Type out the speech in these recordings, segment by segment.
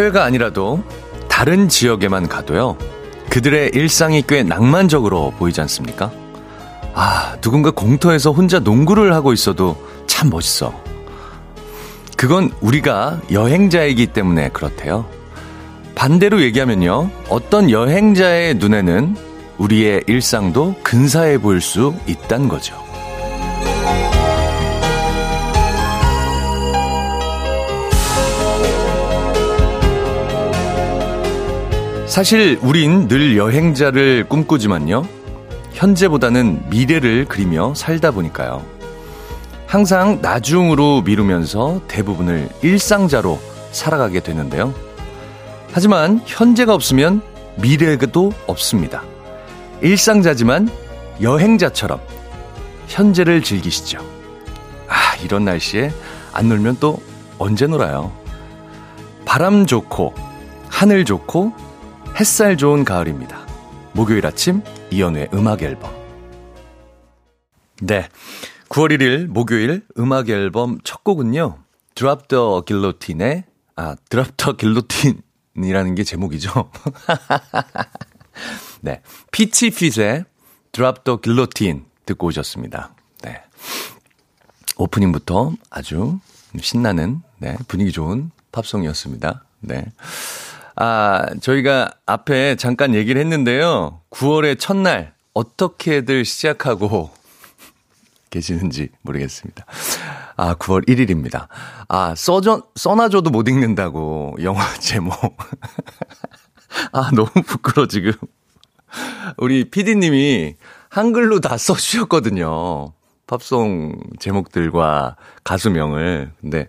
해외가 아니라도 다른 지역에만 가도요. 그들의 일상이 꽤 낭만적으로 보이지 않습니까? 아, 누군가 공터에서 혼자 농구를 하고 있어도 참 멋있어. 그건 우리가 여행자이기 때문에 그렇대요. 반대로 얘기하면요. 어떤 여행자의 눈에는 우리의 일상도 근사해 보일 수 있단 거죠. 사실 우린 늘 여행자를 꿈꾸지만요. 현재보다는 미래를 그리며 살다 보니까요. 항상 나중으로 미루면서 대부분을 일상자로 살아가게 되는데요. 하지만 현재가 없으면 미래도 없습니다. 일상자지만 여행자처럼 현재를 즐기시죠. 아, 이런 날씨에 안 놀면 또 언제 놀아요? 바람 좋고, 하늘 좋고, 햇살 좋은 가을입니다. 목요일 아침 이연우의 음악 앨범. 네. 9월 1일 목요일 음악 앨범 첫 곡은요. Drop the Guillotine의 아, Drop the Guillotine이라는 게 제목이죠. 네. 피치 핏의 Drop the Guillotine 듣고 오셨습니다. 네. 오프닝부터 아주 신나는 네, 분위기 좋은 팝송이었습니다. 네. 아, 저희가 앞에 잠깐 얘기를 했는데요. 9월의 첫날 어떻게들 시작하고 계시는지 모르겠습니다. 아, 9월 1일입니다. 아, 써줘, 써놔줘도 못 읽는다고, 영화 제목. 아, 너무 부끄러워, 지금. 우리 PD님이 한글로 다 써주셨거든요. 팝송 제목들과 가수명을. 근데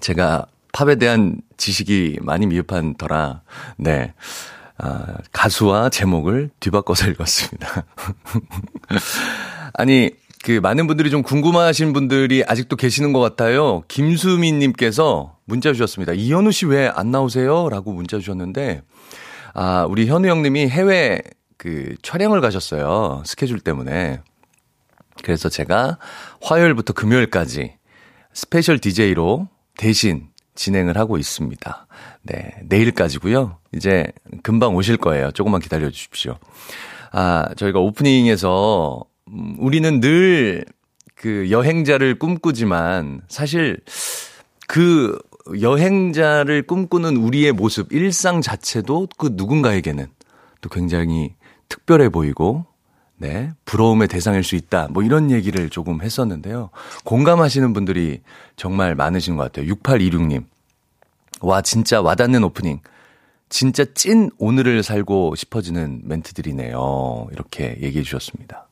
제가 팝에 대한 지식이 많이 미흡한 터라, 네. 아, 가수와 제목을 뒤바꿔서 읽었습니다. 아니, 그 많은 분들이 좀 궁금하신 분들이 아직도 계시는 것 같아요. 김수민 님께서 문자 주셨습니다. 이현우 씨 왜 안 나오세요? 라고 문자 주셨는데, 아, 우리 현우 형님이 해외 그 촬영을 가셨어요. 스케줄 때문에. 그래서 제가 화요일부터 금요일까지 스페셜 DJ로 대신 진행을 하고 있습니다. 네, 내일까지고요. 이제 금방 오실 거예요. 조금만 기다려 주십시오. 아, 저희가 오프닝에서 음, 우리는 늘 그 여행자를 꿈꾸지만 사실 그 여행자를 꿈꾸는 우리의 모습, 일상 자체도 그 누군가에게는 또 굉장히 특별해 보이고 네, 부러움의 대상일 수 있다. 뭐 이런 얘기를 조금 했었는데요. 공감하시는 분들이 정말 많으신 것 같아요. 6826님. 와, 진짜 와닿는 오프닝. 진짜 찐 오늘을 살고 싶어지는 멘트들이네요. 이렇게 얘기해 주셨습니다.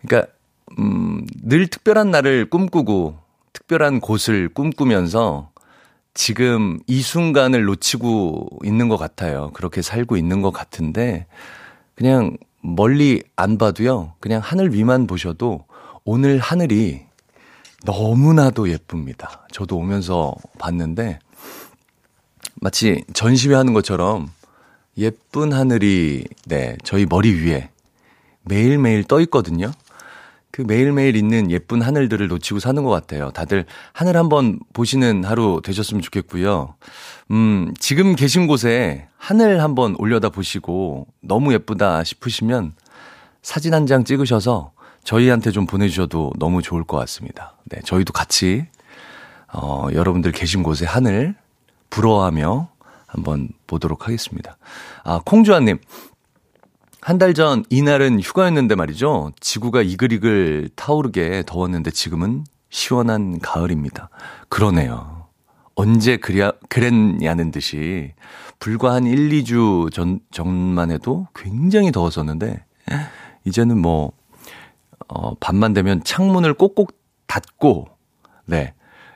그러니까, 음, 늘 특별한 날을 꿈꾸고 특별한 곳을 꿈꾸면서 지금 이 순간을 놓치고 있는 것 같아요. 그렇게 살고 있는 것 같은데, 그냥 멀리 안 봐도요. 그냥 하늘 위만 보셔도 오늘 하늘이 너무나도 예쁩니다. 저도 오면서 봤는데 마치 전시회 하는 것처럼 예쁜 하늘이 네, 저희 머리 위에 매일매일 떠 있거든요. 그 매일매일 있는 예쁜 하늘들을 놓치고 사는 것 같아요. 다들 하늘 한번 보시는 하루 되셨으면 좋겠고요. 음, 지금 계신 곳에 하늘 한번 올려다 보시고 너무 예쁘다 싶으시면 사진 한 장 찍으셔서 저희한테 좀 보내주셔도 너무 좋을 것 같습니다. 네, 저희도 같이, 어, 여러분들 계신 곳에 하늘 부러워하며 한번 보도록 하겠습니다. 아, 콩주아님, 한 달 전 이날은 휴가였는데 말이죠. 지구가 이글이글 타오르게 더웠는데 지금은 시원한 가을입니다. 그러네요. 언제 그랴, 그랬냐는 듯이 불과 한 1, 2주 전, 전만 해도 굉장히 더웠었는데 이제는 뭐, 어, 밤만 되면 창문을 꼭꼭 닫고, 네.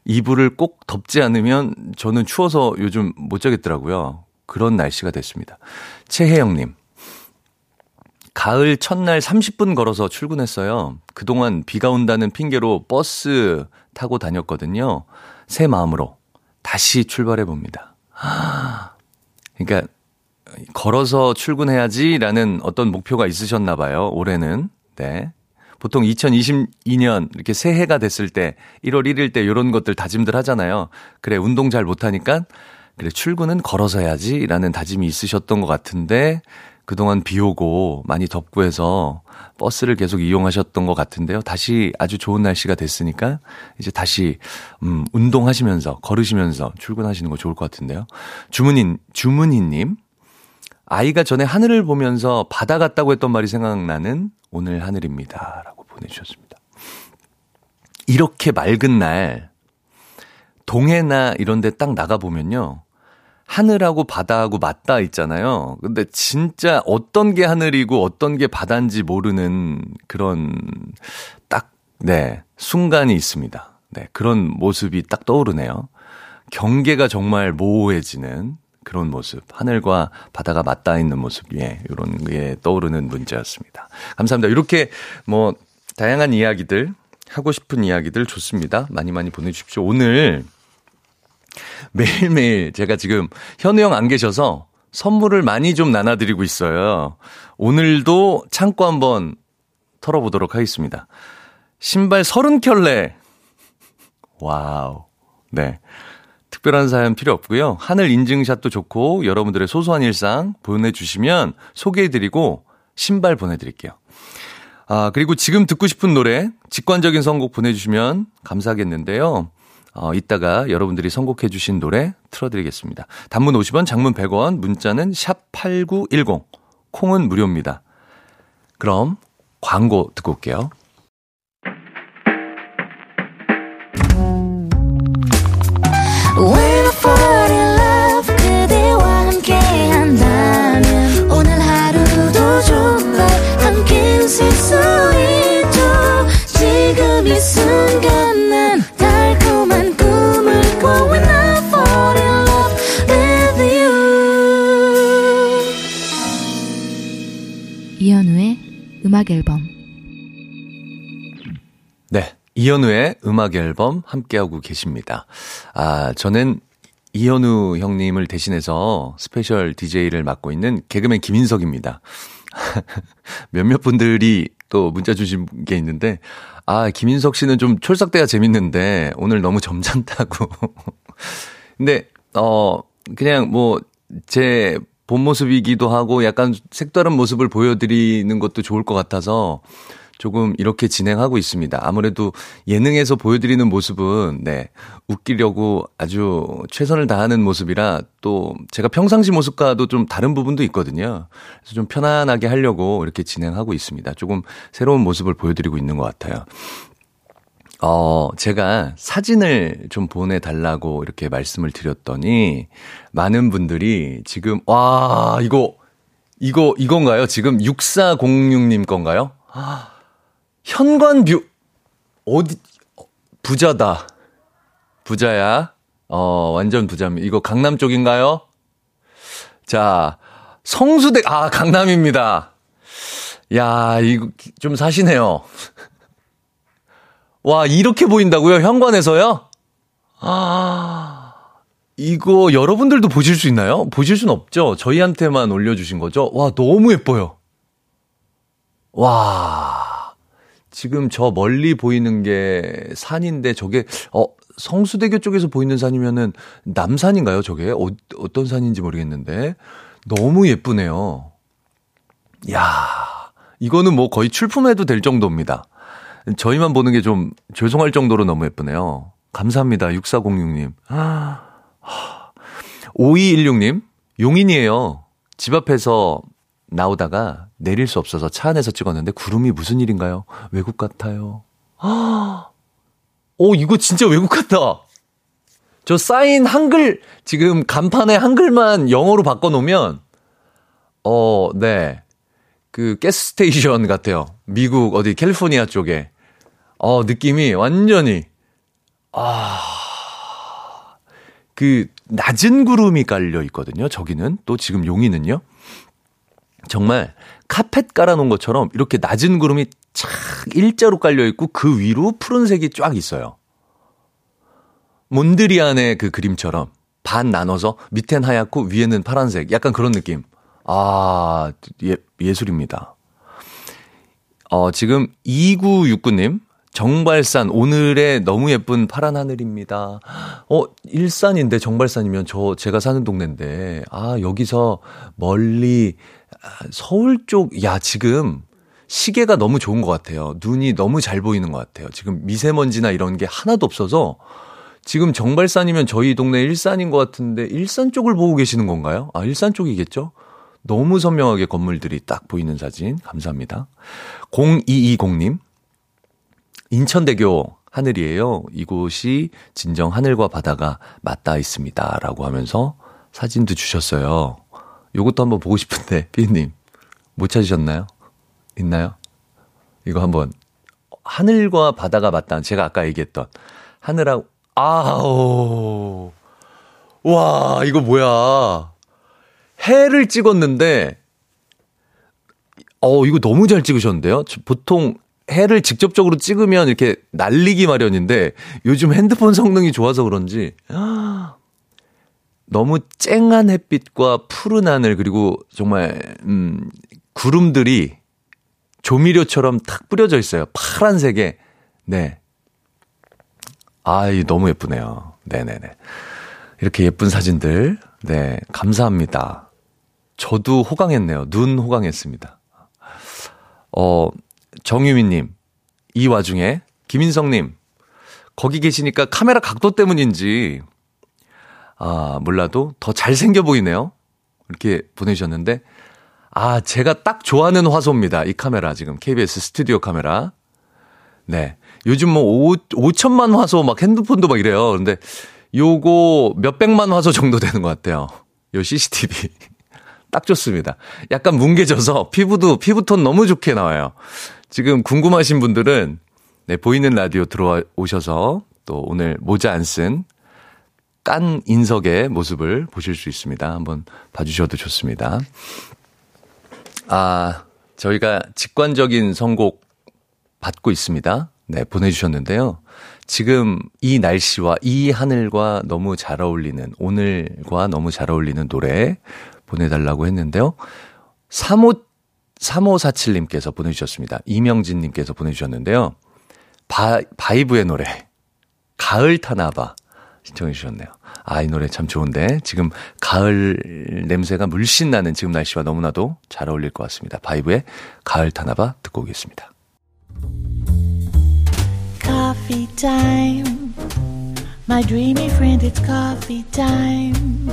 이불을 꼭 덮지 않으면 저는 추워서 요즘 못 자겠더라고요. 그런 날씨가 됐습니다. 최혜영님. 가을 첫날 30분 걸어서 출근했어요. 그동안 비가 온다는 핑계로 버스 타고 다녔거든요. 새 마음으로 다시 출발해 봅니다. 그러니까 걸어서 출근해야지라는 어떤 목표가 있으셨나 봐요. 올해는. 네. 보통 2022년 이렇게 새해가 됐을 때 1월 1일 때 이런 것들 다짐들 하잖아요. 그래, 운동 잘 못하니까 그래, 출근은 걸어서 해야지 라는 다짐이 있으셨던 것 같은데 그동안 비 오고 많이 덥고 해서 버스를 계속 이용하셨던 것 같은데요. 다시 아주 좋은 날씨가 됐으니까 이제 다시 음 운동하시면서 걸으시면서 출근하시는 거 좋을 것 같은데요. 주문인 주문희님 아이가 전에 하늘을 보면서 바다 같다고 했던 말이 생각나는 오늘 하늘입니다 라고 보내주셨습니다. 이렇게 맑은 날 동해나 이런 데 딱 나가 보면요. 하늘하고 바다하고 맞닿아 있잖아요. 근데 진짜 어떤 게 하늘이고 어떤 게 바다인지 모르는 그런 딱, 네, 순간이 있습니다. 네, 그런 모습이 딱 떠오르네요. 경계가 정말 모호해지는 그런 모습. 하늘과 바다가 맞닿아 있는 모습. 예, 이런 게 떠오르는 문제였습니다. 감사합니다. 이렇게 뭐, 다양한 이야기들, 하고 싶은 이야기들 좋습니다. 많이 많이 보내주십시오. 오늘 매일매일 제가 지금 현우 형 안 계셔서 선물을 많이 좀 나눠드리고 있어요. 오늘도 창고 한번 털어보도록 하겠습니다. 신발 30켤레. 와우. 네. 특별한 사연 필요 없고요. 하늘 인증샷도 좋고 여러분들의 소소한 일상 보내주시면 소개해드리고 신발 보내드릴게요. 아, 그리고 지금 듣고 싶은 노래, 직관적인 선곡 보내주시면 감사하겠는데요. 어, 이따가 여러분들이 선곡해 주신 노래 틀어드리겠습니다. 단문 50원, 장문 100원, 문자는 샵 8910, 콩은 무료입니다. 그럼 광고 듣고 올게요. 음악 앨범 네. 이현우의 음악 앨범 함께하고 계십니다. 아, 저는 이현우 형님을 대신해서 스페셜 DJ를 맡고 있는 개그맨 김인석입니다. 몇몇 분들이 또 문자 주신 게 있는데, 아, 김인석 씨는 좀 촐싹대가 재밌는데, 오늘 너무 점잖다고. 근데, 어, 그냥 뭐, 제 본 모습이기도 하고 약간 색다른 모습을 보여드리는 것도 좋을 것 같아서 조금 이렇게 진행하고 있습니다. 아무래도 예능에서 보여드리는 모습은, 네, 웃기려고 아주 최선을 다하는 모습이라 또 제가 평상시 모습과도 좀 다른 부분도 있거든요. 그래서 좀 편안하게 하려고 이렇게 진행하고 있습니다. 조금 새로운 모습을 보여드리고 있는 것 같아요. 어, 제가 사진을 좀 보내달라고 이렇게 말씀을 드렸더니, 많은 분들이 지금, 와, 이거, 이거, 이건가요? 지금 6406님 건가요? 아, 현관뷰, 어디, 부자다. 부자야. 어, 완전 부자입니다. 이거 강남 쪽인가요? 자, 성수대, 아, 강남입니다. 야, 이거 좀 사시네요. 와, 이렇게 보인다고요? 현관에서요? 아, 이거 여러분들도 보실 수 있나요? 보실 수는 없죠? 저희한테만 올려주신 거죠? 와, 너무 예뻐요. 와, 지금 저 멀리 보이는 게 산인데 저게, 어, 성수대교 쪽에서 보이는 산이면은 남산인가요? 저게? 어, 어떤 산인지 모르겠는데. 너무 예쁘네요. 야 이거는 뭐 거의 출품해도 될 정도입니다. 저희만 보는 게 좀 죄송할 정도로 너무 예쁘네요. 감사합니다. 6406님. 5216님, 용인이에요. 집 앞에서 나오다가 내릴 수 없어서 차 안에서 찍었는데 구름이 무슨 일인가요? 외국 같아요. 오, 이거 진짜 외국 같다. 저 사인 한글, 지금 간판에 한글만 영어로 바꿔놓으면, 어, 네. 그 가스스테이션 같아요. 미국 어디 캘리포니아 쪽에. 어, 느낌이 완전히, 아, 그, 낮은 구름이 깔려 있거든요. 저기는. 또 지금 용인은요. 정말 카펫 깔아놓은 것처럼 이렇게 낮은 구름이 착 일자로 깔려 있고 그 위로 푸른색이 쫙 있어요. 몬드리안의 그 그림처럼 반 나눠서 밑엔 하얗고 위에는 파란색. 약간 그런 느낌. 아, 예, 예술입니다. 어, 지금 2969님, 정발산, 오늘의 너무 예쁜 파란 하늘입니다. 어, 일산인데 정발산이면 저, 제가 사는 동네인데, 아, 여기서 멀리, 아, 서울 쪽, 야, 지금 시계가 너무 좋은 것 같아요. 눈이 너무 잘 보이는 것 같아요. 지금 미세먼지나 이런 게 하나도 없어서, 지금 정발산이면 저희 동네 일산인 것 같은데, 일산 쪽을 보고 계시는 건가요? 아, 일산 쪽이겠죠? 너무 선명하게 건물들이 딱 보이는 사진. 감사합니다. 0220님. 인천대교 하늘이에요. 이곳이 진정 하늘과 바다가 맞닿아 있습니다. 라고 하면서 사진도 주셨어요. 요것도 한번 보고 싶은데, 피디님. 못 찾으셨나요? 있나요? 이거 한번. 하늘과 바다가 맞닿은, 제가 아까 얘기했던 하늘하고, 아우. 와, 이거 뭐야. 해를 찍었는데, 어, 이거 너무 잘 찍으셨는데요? 보통 해를 직접적으로 찍으면 이렇게 날리기 마련인데, 요즘 핸드폰 성능이 좋아서 그런지, 너무 쨍한 햇빛과 푸른 하늘, 그리고 정말, 음, 구름들이 조미료처럼 탁 뿌려져 있어요. 파란색에. 네. 아, 이 너무 예쁘네요. 네네네. 이렇게 예쁜 사진들. 네. 감사합니다. 저도 호강했네요. 눈 호강했습니다. 어, 정유미님. 이 와중에 김인성님. 거기 계시니까 카메라 각도 때문인지, 아, 몰라도 더 잘생겨 보이네요. 이렇게 보내주셨는데, 아, 제가 딱 좋아하는 화소입니다. 이 카메라, 지금. KBS 스튜디오 카메라. 네. 요즘 뭐 5, 5천만 화소 막 핸드폰도 막 이래요. 근데 요거 몇백만 화소 정도 되는 것 같아요. 요 CCTV. 딱 좋습니다. 약간 뭉개져서 피부도, 피부톤 너무 좋게 나와요. 지금 궁금하신 분들은 네, 보이는 라디오 들어오셔서 또 오늘 모자 안 쓴 깐 인석의 모습을 보실 수 있습니다. 한번 봐주셔도 좋습니다. 아, 저희가 직관적인 선곡 받고 있습니다. 네, 보내주셨는데요. 지금 이 날씨와 이 하늘과 너무 잘 어울리는, 오늘과 너무 잘 어울리는 노래 보내달라고 했는데요. 35, 3547님께서 보내주셨습니다. 이명진님께서 보내주셨는데요. 바, 바이브의 노래, 가을 타나봐 신청해 주셨네요. 아, 이 노래 참 좋은데, 지금 가을 냄새가 물씬 나는 지금 날씨와 너무나도 잘 어울릴 것 같습니다. 바이브의 가을 타나봐 듣고 오겠습니다. Coffee. My dreamy friend, it's coffee time.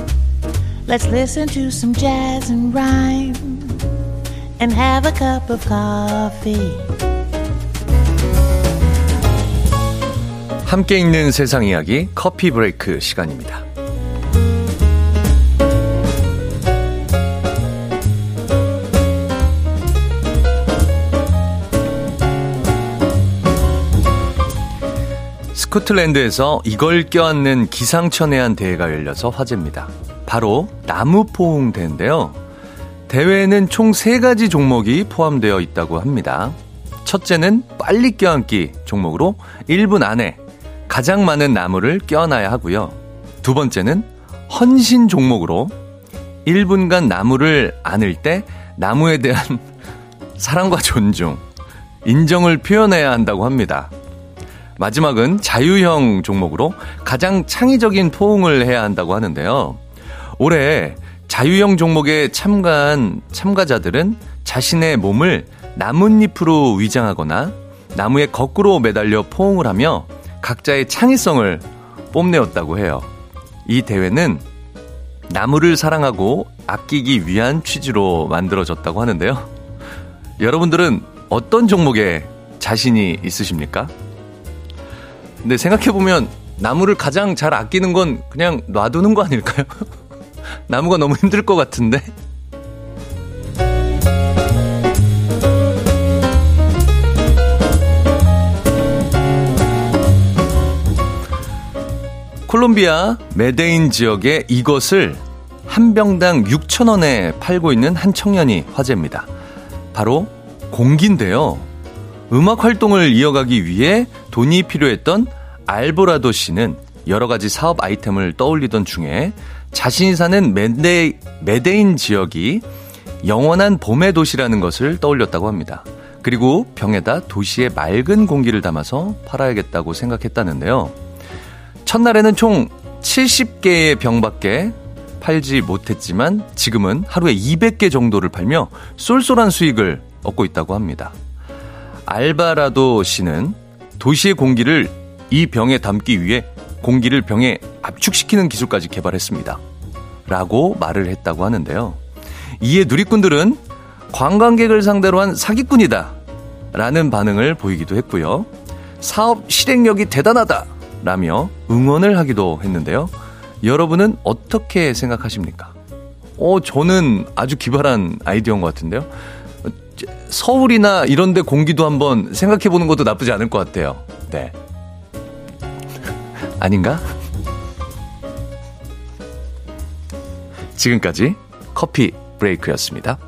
Let's listen to some jazz and rhyme and have a cup of coffee. 함께 읽는 세상 이야기 커피 브레이크 시간입니다. 스코틀랜드에서 이걸 껴안는 기상천외한 대회가 열려서 화제입니다. 바로 나무 포옹 대회인데요. 대회에는 총 3가지 종목이 포함되어 있다고 합니다. 첫째는 빨리 껴안기 종목으로 1분 안에 가장 많은 나무를 껴안아야 하고요. 두 번째는 헌신 종목으로 1분간 나무를 안을 때 나무에 대한 사랑과 존중, 인정을 표현해야 한다고 합니다. 마지막은 자유형 종목으로 가장 창의적인 포옹을 해야 한다고 하는데요. 올해 자유형 종목에 참가한 참가자들은 자신의 몸을 나뭇잎으로 위장하거나 나무에 거꾸로 매달려 포옹을 하며 각자의 창의성을 뽐내었다고 해요. 이 대회는 나무를 사랑하고 아끼기 위한 취지로 만들어졌다고 하는데요. 여러분들은 어떤 종목에 자신이 있으십니까? 근데 생각해보면 나무를 가장 잘 아끼는 건 그냥 놔두는 거 아닐까요? 나무가 너무 힘들 것 같은데? 콜롬비아 메데인 지역의 이것을 한 병당 6천원에 팔고 있는 한 청년이 화제입니다. 바로 공기인데요. 음악 활동을 이어가기 위해 돈이 필요했던 알보라도 씨는 여러 가지 사업 아이템을 떠올리던 중에 자신이 사는 메데, 메데인 지역이 영원한 봄의 도시라는 것을 떠올렸다고 합니다. 그리고 병에다 도시의 맑은 공기를 담아서 팔아야겠다고 생각했다는데요. 첫날에는 총 70개의 병밖에 팔지 못했지만 지금은 하루에 200개 정도를 팔며 쏠쏠한 수익을 얻고 있다고 합니다. 알바라도 씨는 도시의 공기를 이 병에 담기 위해 공기를 병에 압축시키는 기술까지 개발했습니다. 라고 말을 했다고 하는데요. 이에 누리꾼들은 관광객을 상대로 한 사기꾼이다. 라는 반응을 보이기도 했고요. 사업 실행력이 대단하다. 라며 응원을 하기도 했는데요. 여러분은 어떻게 생각하십니까? 어, 저는 아주 기발한 아이디어인 것 같은데요. 서울이나 이런데 공기도 한번 생각해 보는 것도 나쁘지 않을 것 같아요. 네. 아닌가? 지금까지 커피 브레이크였습니다.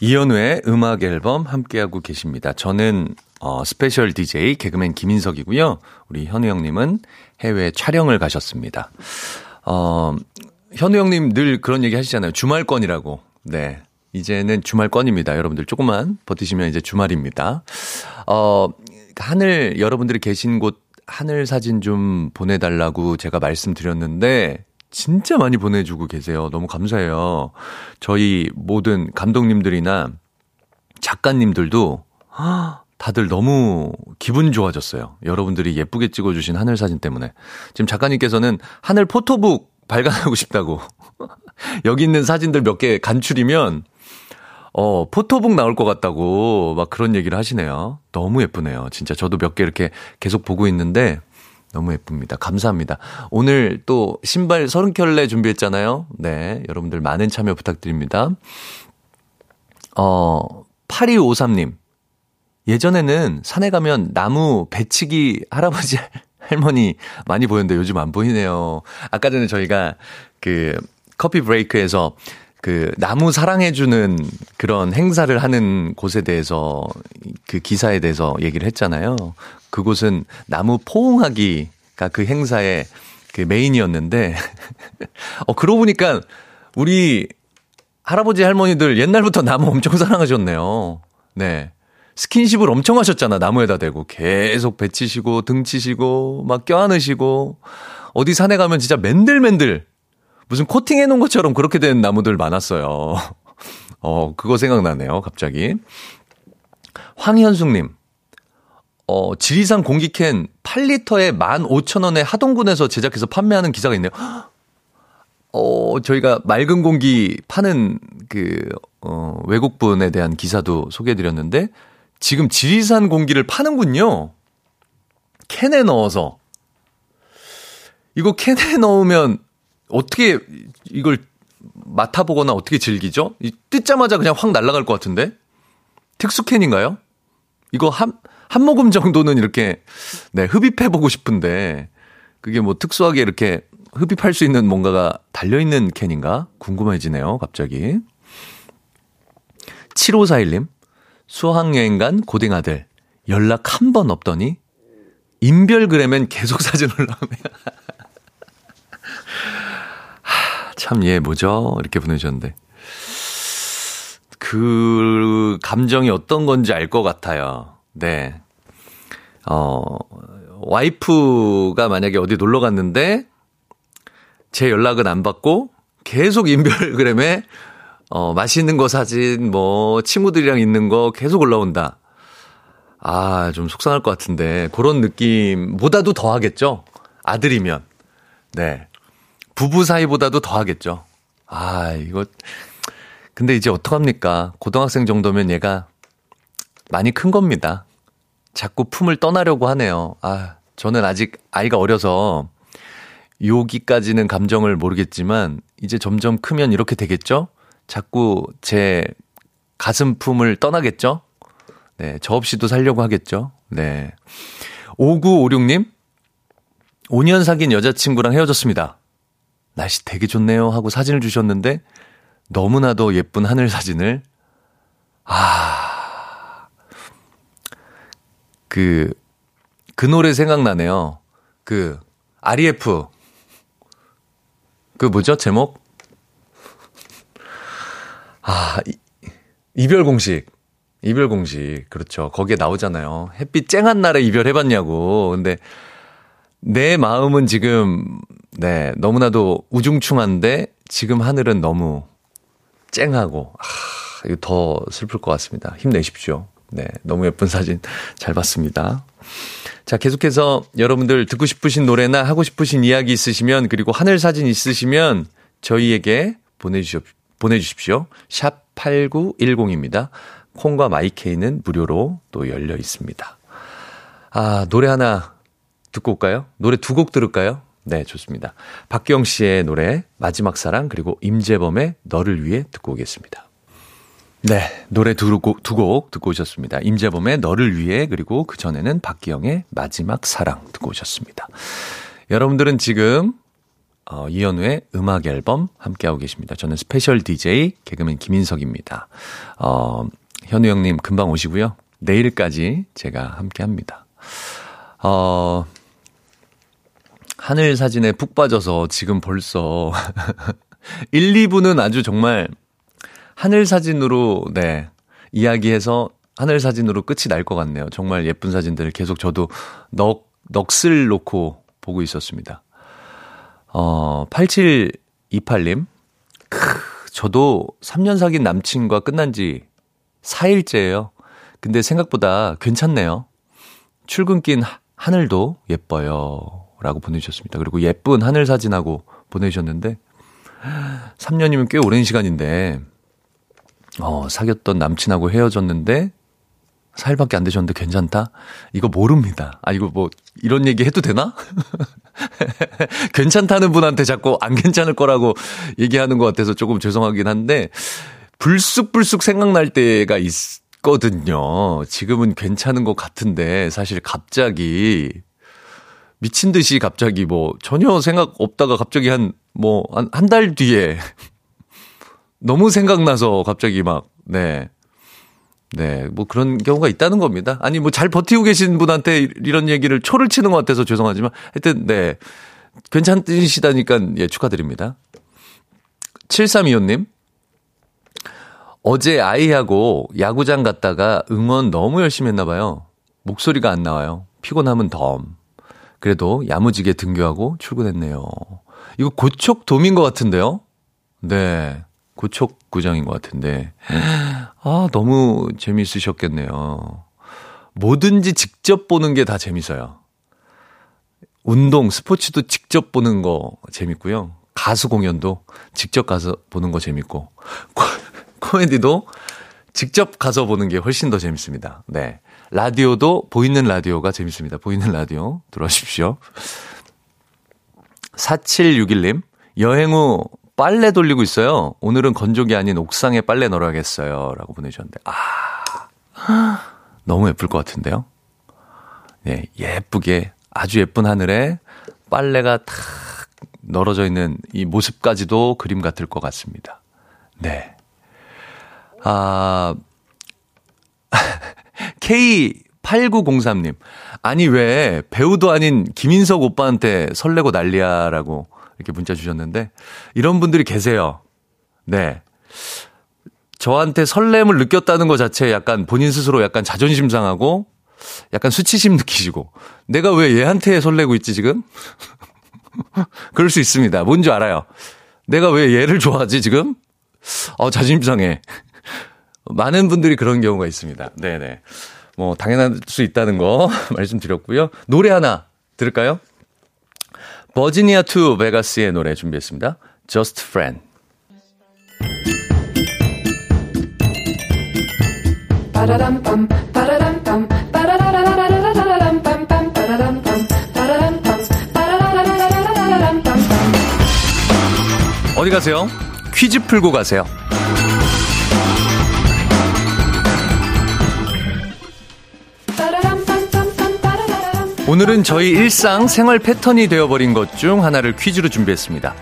이현우의 음악 앨범 함께하고 계십니다. 저는 어, 스페셜 DJ 개그맨 김인석이고요. 우리 현우 형님은 해외 촬영을 가셨습니다. 어, 현우 형님 늘 그런 얘기 하시잖아요. 주말권이라고. 네. 이제는 주말권입니다. 여러분들 조금만 버티시면 이제 주말입니다. 어, 하늘 여러분들이 계신 곳 하늘 사진 좀 보내달라고 제가 말씀드렸는데 진짜 많이 보내주고 계세요. 너무 감사해요. 저희 모든 감독님들이나 작가님들도 다들 너무 기분 좋아졌어요. 여러분들이 예쁘게 찍어주신 하늘 사진 때문에. 지금 작가님께서는 하늘 포토북 발간하고 싶다고. 여기 있는 사진들 몇 개 간추리면, 어, 포토북 나올 것 같다고 막 그런 얘기를 하시네요. 너무 예쁘네요. 진짜 저도 몇 개 이렇게 계속 보고 있는데, 너무 예쁩니다. 감사합니다. 오늘 또 신발 서른 켤레 준비했잖아요. 네. 여러분들 많은 참여 부탁드립니다. 어, 8253님. 예전에는 산에 가면 나무 배치기 할아버지 할머니 많이 보였는데 요즘 안 보이네요. 아까 전에 저희가 그 커피 브레이크에서 그 나무 사랑해주는 그런 행사를 하는 곳에 대해서 그 기사에 대해서 얘기를 했잖아요. 그곳은 나무 포옹하기가 그 행사의 그 메인이었는데, 어, 그러고 보니까 우리 할아버지 할머니들 옛날부터 나무 엄청 사랑하셨네요. 네. 스킨십을 엄청 하셨잖아. 나무에다 대고. 계속 배치시고, 등치시고, 막 껴안으시고, 어디 산에 가면 진짜 맨들맨들 무슨 코팅해 놓은 것처럼 그렇게 된 나무들 많았어요. 어, 그거 생각나네요, 갑자기. 황현숙님, 어, 지리산 공기캔 8리터에 15,000원에 하동군에서 제작해서 판매하는 기사가 있네요. 어, 저희가 맑은 공기 파는 그, 어, 외국분에 대한 기사도 소개해드렸는데, 지금 지리산 공기를 파는군요. 캔에 넣어서. 이거 캔에 넣으면 어떻게 이걸 맡아보거나 어떻게 즐기죠? 이 뜯자마자 그냥 확 날아갈 것 같은데? 특수캔인가요? 이거 한, 한 모금 정도는 이렇게, 네, 흡입해보고 싶은데, 그게 뭐 특수하게 이렇게 흡입할 수 있는 뭔가가 달려있는 캔인가? 궁금해지네요, 갑자기. 7541님, 수학여행 간 고딩아들, 연락 한 번 없더니, 인별그램엔 계속 사진 올라오네. 참, 예, 뭐죠? 이렇게 보내주셨는데. 그 감정이 어떤 건지 알 것 같아요. 네. 어, 와이프가 만약에 어디 놀러 갔는데 제 연락은 안 받고 계속 인별그램에 어, 맛있는 거 사진, 뭐, 친구들이랑 있는 거 계속 올라온다. 아, 좀 속상할 것 같은데, 그런 느낌보다도 더 하겠죠? 아들이면. 네. 부부 사이보다도 더 하겠죠. 아, 이거. 근데 이제 어떡합니까? 고등학생 정도면 얘가 많이 큰 겁니다. 자꾸 품을 떠나려고 하네요. 아, 저는 아직 아이가 어려서 여기까지는 감정을 모르겠지만 이제 점점 크면 이렇게 되겠죠? 자꾸 제 가슴 품을 떠나겠죠? 네, 저 없이도 살려고 하겠죠? 네. 5956님, 5년 사귄 여자친구랑 헤어졌습니다. 날씨 되게 좋네요 하고 사진을 주셨는데, 너무나도 예쁜 하늘 사진을, 아, 그, 그 노래 생각나네요. 그, REF. 그 뭐죠? 제목? 아, 이, 이별 공식. 이별 공식. 그렇죠. 거기에 나오잖아요. 햇빛 쨍한 날에 이별해봤냐고. 근데 내 마음은 지금, 네, 너무나도 우중충한데 지금 하늘은 너무 쨍하고, 아, 이거 더 슬플 것 같습니다. 힘내십시오. 네, 너무 예쁜 사진 잘 봤습니다. 자, 계속해서 여러분들 듣고 싶으신 노래나 하고 싶으신 이야기 있으시면 그리고 하늘 사진 있으시면 저희에게 보내주십시오. 보내주십시오. 샵 8910입니다. 콩과 My K는 무료로 또 열려 있습니다. 아, 노래 하나 듣고 올까요? 노래 두 곡 들을까요? 네, 좋습니다. 박기영 씨의 노래 마지막 사랑 그리고 임재범의 너를 위해 듣고 오겠습니다. 네, 노래 두 곡, 두곡 듣고 오셨습니다. 임재범의 너를 위해 그리고 그 전에는 박기영의 마지막 사랑 듣고 오셨습니다. 여러분들은 지금 어, 이현우의 음악 앨범 함께하고 계십니다. 저는 스페셜 DJ 개그맨 김인석입니다. 어, 현우 형님 금방 오시고요. 내일까지 제가 함께합니다. 어, 하늘 사진에 푹 빠져서 지금 벌써 1, 2부는 아주 정말 하늘 사진으로, 네, 이야기해서 하늘 사진으로 끝이 날 것 같네요. 정말 예쁜 사진들을 계속 저도 넋, 넋을 놓고 보고 있었습니다. 어, 8728님. 크, 저도 3년 사귄 남친과 끝난 지 4일째예요. 근데 생각보다 괜찮네요. 출근길 하늘도 예뻐요. 라고 보내주셨습니다. 그리고 예쁜 하늘 사진하고 보내주셨는데, 3년이면 꽤 오랜 시간인데, 어, 사귀었던 남친하고 헤어졌는데 4일밖에 안 되셨는데 괜찮다? 이거 모릅니다. 아, 이거 뭐, 이런 얘기 해도 되나? 괜찮다는 분한테 자꾸 안 괜찮을 거라고 얘기하는 것 같아서 조금 죄송하긴 한데, 불쑥불쑥 생각날 때가 있거든요. 지금은 괜찮은 것 같은데, 사실 갑자기, 미친 듯이 갑자기 뭐, 전혀 생각 없다가 갑자기 한, 뭐, 한, 한 달 뒤에, 너무 생각나서 갑자기 막, 네. 네, 뭐 그런 경우가 있다는 겁니다. 아니, 뭐 잘 버티고 계신 분한테 이런 얘기를 초를 치는 것 같아서 죄송하지만 하여튼, 네. 괜찮으시다니까, 예, 축하드립니다. 7325님. 어제 아이하고 야구장 갔다가 응원 너무 열심히 했나봐요. 목소리가 안 나와요. 피곤하면 덤. 그래도 야무지게 등교하고 출근했네요. 이거 고척 돔인 것 같은데요? 네. 고척 구장인 것 같은데. 아, 너무 재미있으셨겠네요. 뭐든지 직접 보는 게 다 재밌어요. 운동, 스포츠도 직접 보는 거 재밌고요. 가수 공연도 직접 가서 보는 거 재밌고. 코미디도 직접 가서 보는 게 훨씬 더 재밌습니다. 네. 라디오도 보이는 라디오가 재밌습니다. 보이는 라디오 들어주십시오. 4761님, 여행 후 빨래 돌리고 있어요. 오늘은 건조기 아닌 옥상에 빨래 널어야겠어요. 라고 보내주셨는데, 아, 너무 예쁠 것 같은데요? 네, 예쁘게, 아주 예쁜 하늘에 빨래가 탁 널어져 있는 이 모습까지도 그림 같을 것 같습니다. 네. 아, K8903님. 아니, 왜 배우도 아닌 김인석 오빠한테 설레고 난리야 라고 이렇게 문자 주셨는데 이런 분들이 계세요. 네. 저한테 설렘을 느꼈다는 것 자체에 약간 본인 스스로 약간 자존심 상하고 약간 수치심 느끼시고 내가 왜 얘한테 설레고 있지 지금? 그럴 수 있습니다. 뭔지 알아요. 내가 왜 얘를 좋아하지 지금? 어, 자존심 상해. 많은 분들이 그런 경우가 있습니다. 네네. 뭐, 당연할 수 있다는 거 말씀드렸고요. 노래 하나 들을까요? Virginia To Vegas의 노래 준비했습니다. Just Friend. 어디 가세요? 퀴즈 풀고 가세요. 오늘은 저희 일상 생활 패턴이 되어버린 것 중 하나를 퀴즈로 준비했습니다.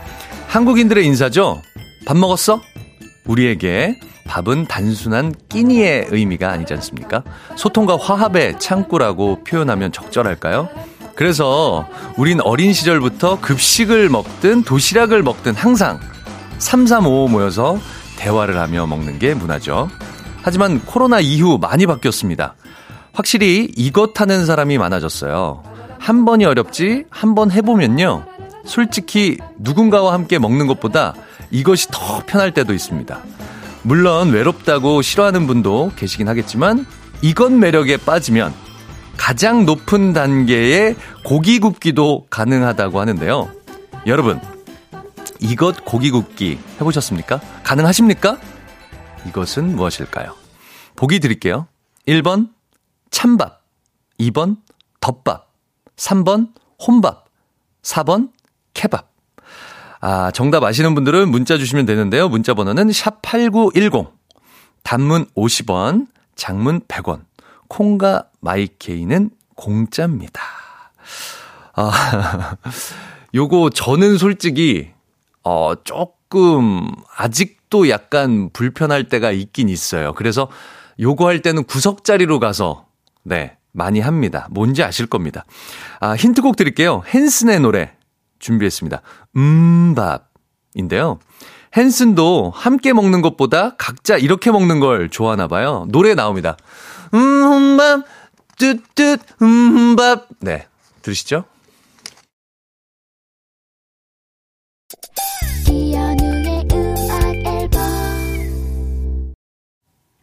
한국인들의 인사죠? 밥 먹었어? 우리에게 밥은 단순한 끼니의 의미가 아니지 않습니까? 소통과 화합의 창구라고 표현하면 적절할까요? 그래서 우린 어린 시절부터 급식을 먹든 도시락을 먹든 항상 3355 모여서 대화를 하며 먹는 게 문화죠. 하지만 코로나 이후 많이 바뀌었습니다. 확실히 이것 하는 사람이 많아졌어요. 한 번이 어렵지 한 번 해보면요. 솔직히 누군가와 함께 먹는 것보다 이것이 더 편할 때도 있습니다. 물론 외롭다고 싫어하는 분도 계시긴 하겠지만 이것 매력에 빠지면 가장 높은 단계의 고기 굽기도 가능하다고 하는데요. 여러분, 이것 고기 굽기 해보셨습니까? 가능하십니까? 이것은 무엇일까요? 보기 드릴게요. 1번 찬밥, 2번 덮밥, 3번 혼밥, 4번 케밥. 아, 정답 아시는 분들은 문자 주시면 되는데요. 문자 번호는 샵8910. 단문 50원, 장문 100원. 콩과 마이케이는 공짜입니다. 아, 요거 저는 솔직히 어 조금 아직도 약간 불편할 때가 있긴 있어요. 그래서 요거 할 때는 구석 자리로 가서 네, 많이 합니다. 뭔지 아실 겁니다. 아, 힌트곡 드릴게요. 헨슨의 노래 준비했습니다. 음밥인데요. 헨슨도 함께 먹는 것보다 각자 이렇게 먹는 걸 좋아하나 봐요. 노래 나옵니다. 음밥, 뚜뚜, 음밥. 네, 들으시죠?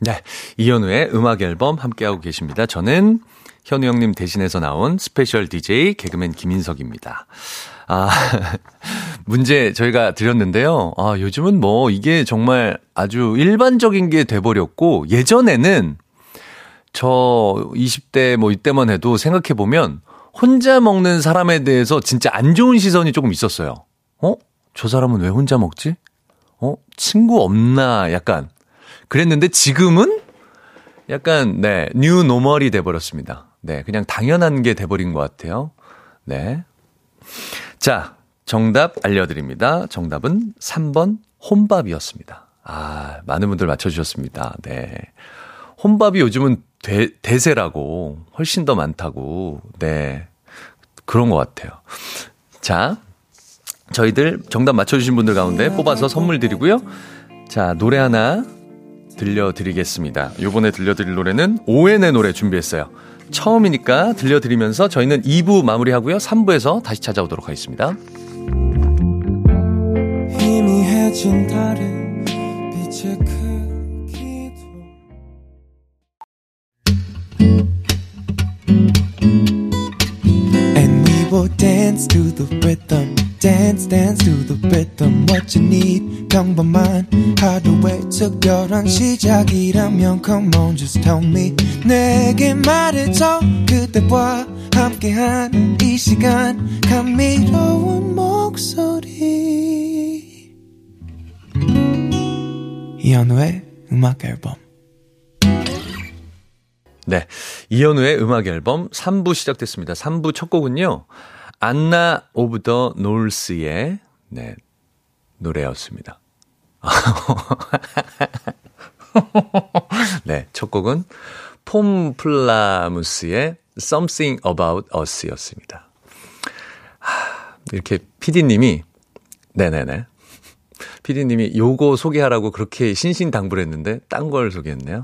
네. 이현우의 음악 앨범 함께하고 계십니다. 저는 현우 형님 대신해서 나온 스페셜 DJ 개그맨 김인석입니다. 아, 문제 저희가 드렸는데요. 아, 요즘은 뭐 이게 정말 아주 일반적인 게 돼버렸고, 예전에는 저 20대 뭐 이때만 해도 생각해보면 혼자 먹는 사람에 대해서 진짜 안 좋은 시선이 조금 있었어요. 어? 저 사람은 왜 혼자 먹지? 어? 친구 없나? 약간. 그랬는데 지금은 약간, 네, new normal이 돼 버렸습니다. 네, 그냥 당연한 게 돼 버린 것 같아요. 네. 자, 정답 알려 드립니다. 정답은 3번 혼밥이었습니다. 아, 많은 분들 맞춰 주셨습니다. 네. 혼밥이 요즘은 대, 대세라고, 훨씬 더 많다고, 네. 그런 것 같아요. 자, 저희들 정답 맞춰주신 분들 가운데 뽑아서 선물 드리고요. 자, 노래 하나 들려드리겠습니다. 요번에 들려드릴 노래는 오엔의 노래 준비했어요. 처음이니까 들려드리면서 저희는 2부 마무리하고요. 3부에서 다시 찾아오도록 하겠습니다. will dance to the rhythm dance dance to the rhythm what you need 평범한 하루의 특별한 시작이라면 come on just tell me 내게 말해줘 그대와 함께한 이 시간 감미로운 목소리 이현우의 음악 앨범 네. 이현우의 음악 앨범 3부 시작됐습니다. 3부 첫 곡은요. Anna of the North의 네, 노래였습니다. 네, 첫 곡은 Pomplamoose의 Something About Us였습니다. 하, 이렇게 피디님이 네네네. 피디님이 요거 소개하라고 그렇게 신신당부를 했는데 딴 걸 소개했네요.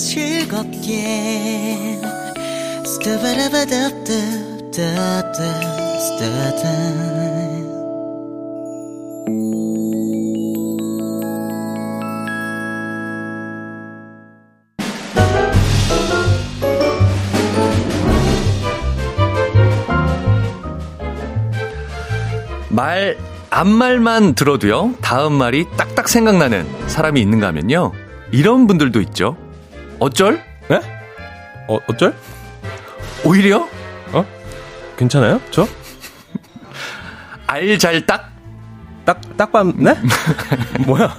즐겁게 말 앞말만 들어도요, 다음 말이 딱딱 생각나는 사람이 있는가 하면요. 이런 분들도 있죠. 어쩔? 네? 어, 어쩔? 오히려? 어? 괜찮아요? 저? 알잘딱? 딱, 딱밤, 네? 뭐야?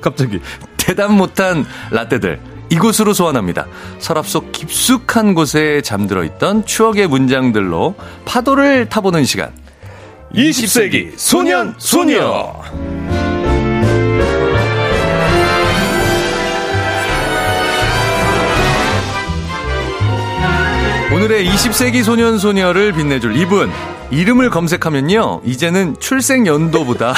갑자기. 대답 못한 라떼들. 이곳으로 소환합니다. 서랍 속 깊숙한 곳에 잠들어 있던 추억의 문장들로 파도를 타보는 시간. 20세기 소년, 소녀! 오늘의 20세기 소년 소녀를 빛내줄 이분 이름을 검색하면요 이제는 출생 연도보다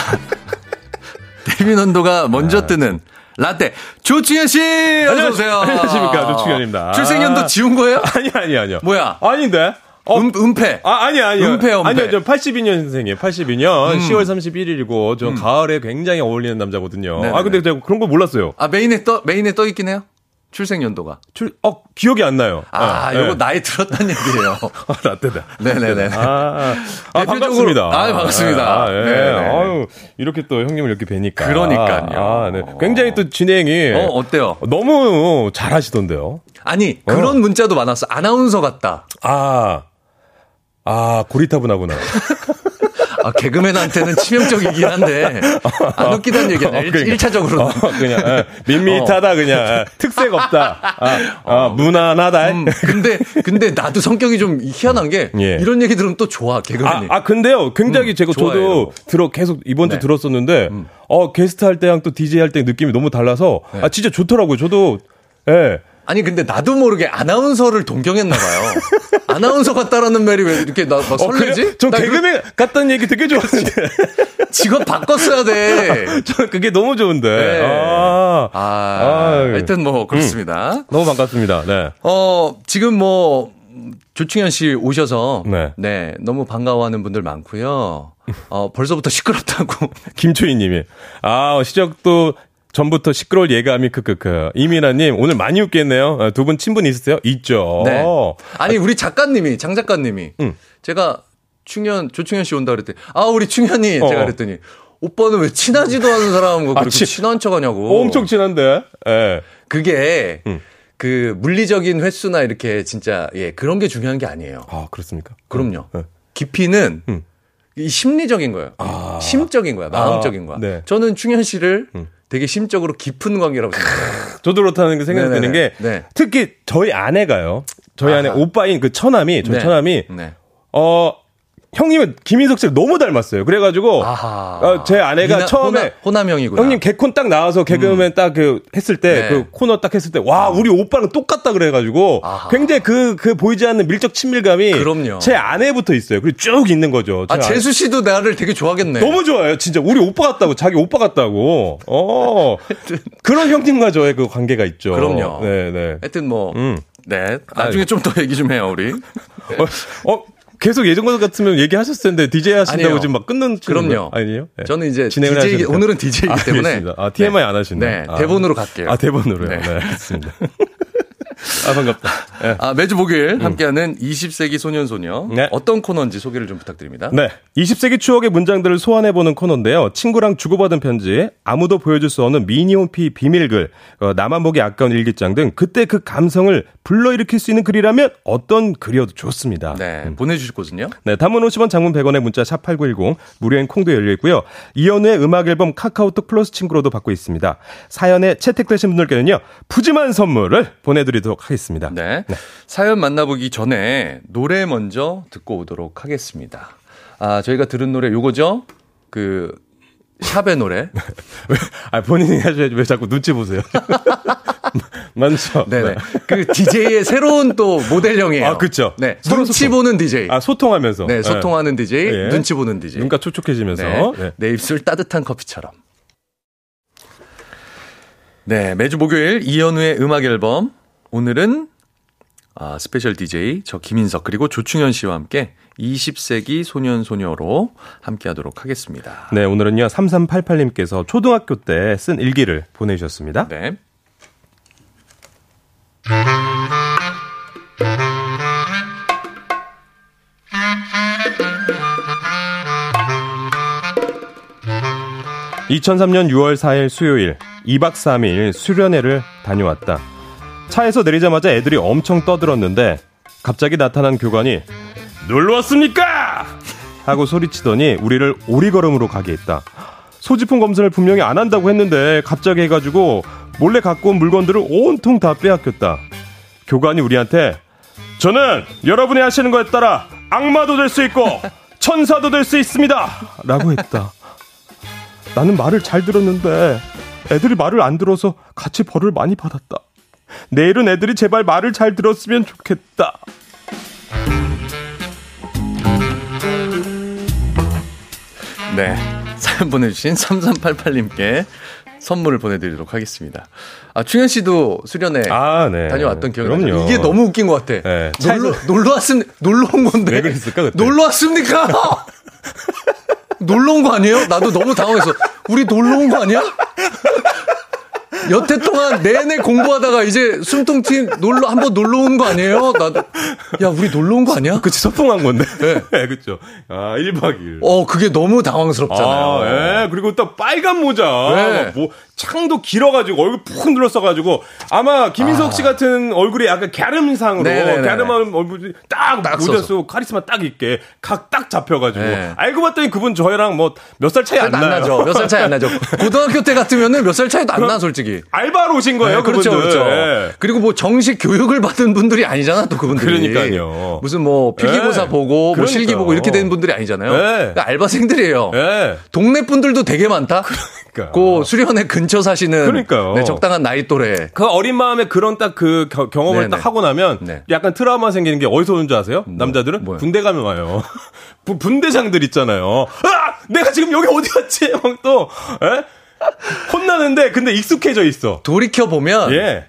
데뷔 연도가 먼저 뜨는 라떼 조충현 씨 어서 오세요. 안녕하십니까 조충현입니다. 출생 연도 지운 거예요? 아니 아니 아니요. 뭐야? 아닌데. 어, 음, 은폐. 아, 아니, 아니요. 은폐, 은폐. 아니요, 저 82년생이에요. 82년 음. 10월 31일이고, 저 음. 가을에 굉장히 어울리는 남자거든요. 네네네. 아, 근데 제가 그런 거 몰랐어요. 아, 메인에 떠, 메인에 떠 있긴 해요? 출생 연도가. 출, 어, 기억이 안 나요. 아, 네. 요거 나이 들었다는 얘기예요. 아, 라떼다. 네네네. 아, 아 반갑습니다. 아, 반갑습니다. 아, 예. 네. 아유, 이렇게 또 형님을 이렇게 뵈니까. 그러니까요. 아, 네. 굉장히 또 진행이. 어, 어때요? 너무 잘 하시던데요. 아니, 그런 어. 문자도 많았어. 아나운서 같다. 아. 아, 고리타분하구나. 아, 개그맨한테는 치명적이긴 한데, 안 웃기다는 얘기야. 어, 그러니까. 1차적으로. 어, 그냥, 예, 밋밋하다, 그냥. 예, 특색 없다. 아, 아, 무난하다. 음, 근데, 근데 나도 성격이 좀 희한한 게, 예. 이런 얘기 들으면 또 좋아, 개그맨이. 아, 아 근데요, 굉장히 음, 제가 좋아요, 저도 들어, 계속 이번 주 네. 들었었는데, 음. 어, 게스트 할 때랑 또 DJ 할 때 느낌이 너무 달라서, 네. 아, 진짜 좋더라고요. 저도, 예. 아니 근데 나도 모르게 아나운서를 동경했나 봐요. 아나운서 같다라는 말이 왜 이렇게 나, 막 설레지? 어? 전 개그맨 그... 같다는 얘기 되게 좋았는데. 직업 바꿨어야 돼. 저 그게 너무 좋은데. 네. 아, 아, 아, 하여튼 뭐 그렇습니다. 음, 너무 반갑습니다. 네. 어 지금 뭐 조충현 씨 오셔서 네. 네 너무 반가워하는 분들 많고요. 어 벌써부터 시끄럽다고 김초희 님이 아 시작도 전부터 시끄러울 예감이 크크크. 이민아님 오늘 많이 웃겠네요. 어, 두분 친분 있으세요? 있죠. 네. 아니 우리 작가님이 장 작가님이 응. 제가 충현 조충현 씨 온다 그랬더니 아 우리 충현이 어. 제가 그랬더니 오빠는 왜 친하지도 않은 사람과 그렇게 아, 치, 친한 척하냐고. 엄청 친한데. 예. 네. 그게 응. 그 물리적인 횟수나 이렇게 진짜 예 그런 게 중요한 게 아니에요. 아 그렇습니까? 그럼요. 네. 깊이는 응. 이 심리적인 거예요. 아. 심적인 거야. 마음적인 거야. 아. 네. 저는 충현 씨를 응. 되게 심적으로 깊은 관계라고 생각해요. 저도 그렇다는 게 생각이 드는 게 네. 특히 저희 아내가요. 저희 아내 오빠인 그 처남이 저희 네. 처남이 네. 어 형님은 김인석 씨를 너무 닮았어요. 그래가지고 어, 제 아내가 미나, 처음에 호남, 형이구나. 형님 개콘 딱 나와서 개그맨 음. 딱그 했을 때그 네. 코너 딱 했을 때 와 우리 오빠랑 똑같다 그래가지고 아하. 굉장히 그그 그 보이지 않는 밀적 친밀감이 그럼요. 제 아내부터 있어요. 그리고 쭉 있는 거죠. 아 재수 씨도 나를 되게 좋아하겠네. 너무 좋아요. 진짜 우리 오빠 같다고 자기 오빠 같다고. 어 그런 형님과 저의 그 관계가 있죠. 그럼요. 네네. 하여튼 뭐. 음. 네. 나중에 좀 더 얘기 좀 해요, 우리. 어, 어, 계속 예전 것 같으면 얘기하셨을 텐데 DJ 하신다고 아니에요. 지금 막 끊는 그럼요. 아니에요? 네. 저는 이제 진행을 DJ 오늘은 DJ이기 아, 때문에 아, TMI 네. 안 하시네. 네. 아. 대본으로 갈게요. 아, 대본으로요. 네, 네 알겠습니다. 아, 반갑다. 네. 아, 매주 목요일 음. 함께하는 20세기 소년소녀. 네. 어떤 코너인지 소개를 좀 부탁드립니다. 네. 20세기 추억의 문장들을 소환해보는 코너인데요. 친구랑 주고받은 편지, 아무도 보여줄 수 없는 미니홈피 비밀글, 어, 나만 보기 아까운 일기장 등 그때 그 감성을 불러일으킬 수 있는 글이라면 어떤 글이어도 좋습니다. 네. 음. 보내주실 곳은요? 네. 단문 50원 장문 100원의 문자 샵 8910, 무료인 콩도 열려 있고요. 이연우의 음악 앨범 카카오톡 플러스 친구로도 받고 있습니다. 사연에 채택되신 분들께는요. 푸짐한 선물을 보내드리도록 하겠습니다. 네. 네. 사연 만나보기 전에 노래 먼저 듣고 오도록 하겠습니다. 아, 저희가 들은 노래 요거죠? 그, 샵의 노래. 아, 본인이 하셔야지 왜 자꾸 눈치 보세요. 많죠. 네네. 그 DJ의 새로운 또 모델형이에요. 아, 그쵸. 네. 눈치 소통. 보는 DJ. 아, 소통하면서. 네, 소통하는 네. DJ, 네. 눈치 보는 DJ. 눈가 촉촉해지면서. 네. 네. 내 입술 따뜻한 커피처럼. 네, 매주 목요일 이현우의 음악 앨범. 오늘은 아, 스페셜 DJ 저 김인석 그리고 조충현 씨와 함께 20세기 소년 소녀로 함께 하도록 하겠습니다. 네, 오늘은요. 3388님께서 초등학교 때 쓴 일기를 보내 주셨습니다. 네. (2003년 6월 4일) 수요일 (2박 3일) 수련회를 다녀왔다 차에서 내리자마자 애들이 엄청 떠들었는데 갑자기 나타난 교관이 놀러 왔습니까? 하고 소리치더니 우리를 오리걸음으로 가게 했다. 소지품 검사를 분명히 안 한다고 했는데 갑자기 해가지고 몰래 갖고 온 물건들을 온통 다 빼앗겼다. 교관이 우리한테 저는 여러분이 하시는 거에 따라 악마도 될 수 있고 천사도 될 수 있습니다. 라고 했다. 나는 말을 잘 들었는데 애들이 말을 안 들어서 같이 벌을 많이 받았다. 내일은 애들이 제발 말을 잘 들었으면 좋겠다. 네. 사연 보내주신 3388님께 선물을 보내드리도록 하겠습니다. 아, 충현 씨도 수련회 아, 네. 다녀왔던 기억이 나요. 이게 너무 웃긴 것 같아. 네. 놀러, 놀러 왔음, 놀러 온 건데. 왜 그랬을까, 그때? 놀러 왔습니까? 놀러 온 거 아니에요? 나도 너무 당황해서. 우리 놀러 온 거 아니야? 여태 동안 내내 공부하다가 이제 숨통 튄 놀러 한 번 놀러 온 거 아니에요? 나도 야 우리 놀러 온 거 아니야? 그치 소풍한 건데. 네, 네 그렇죠. 아 1박 2일. 어 그게 너무 당황스럽잖아요. 아, 예. 그리고 또 빨간 모자. 네. 뭐 창도 길어가지고 얼굴 푹 눌렀어가지고 아마 김인석 씨 아. 같은 얼굴이 약간 갸름상으로 갸름한 얼굴이 딱, 딱 모자 쓰고 카리스마 딱 있게 각 딱 잡혀가지고 네. 알고 봤더니 그분 저희랑 뭐 몇 살 차이 안, 안 나죠. 몇 살 차이 안 나죠. 고등학교 때 같으면은 몇 살 차이도 안 나 솔직히. 알바로 오신 거예요, 네, 그렇죠. 그렇죠. 네. 그리고 뭐 정식 교육을 받은 분들이 아니잖아 또 그분들이. 그러니까요. 무슨 뭐 필기고사 네. 보고 뭐 실기 보고 이렇게 된 분들이 아니잖아요. 네. 그러니까 알바생들이에요. 네. 동네 분들도 되게 많다. 그러니까. 그 수련회 근처 사시는 그러니까요. 네, 적당한 나이 또래. 그 어린 마음에 그런 딱 그 경험을 네네. 딱 하고 나면 네. 약간 트라우마 생기는 게 어디서 오는 줄 아세요? 뭐, 남자들은 뭐요? 군대 가면 와요. 분대장들 있잖아요. 아! 내가 지금 여기 어디 갔지? 또 에? 혼나는데 근데 익숙해져 있어. 돌이켜 보면 예.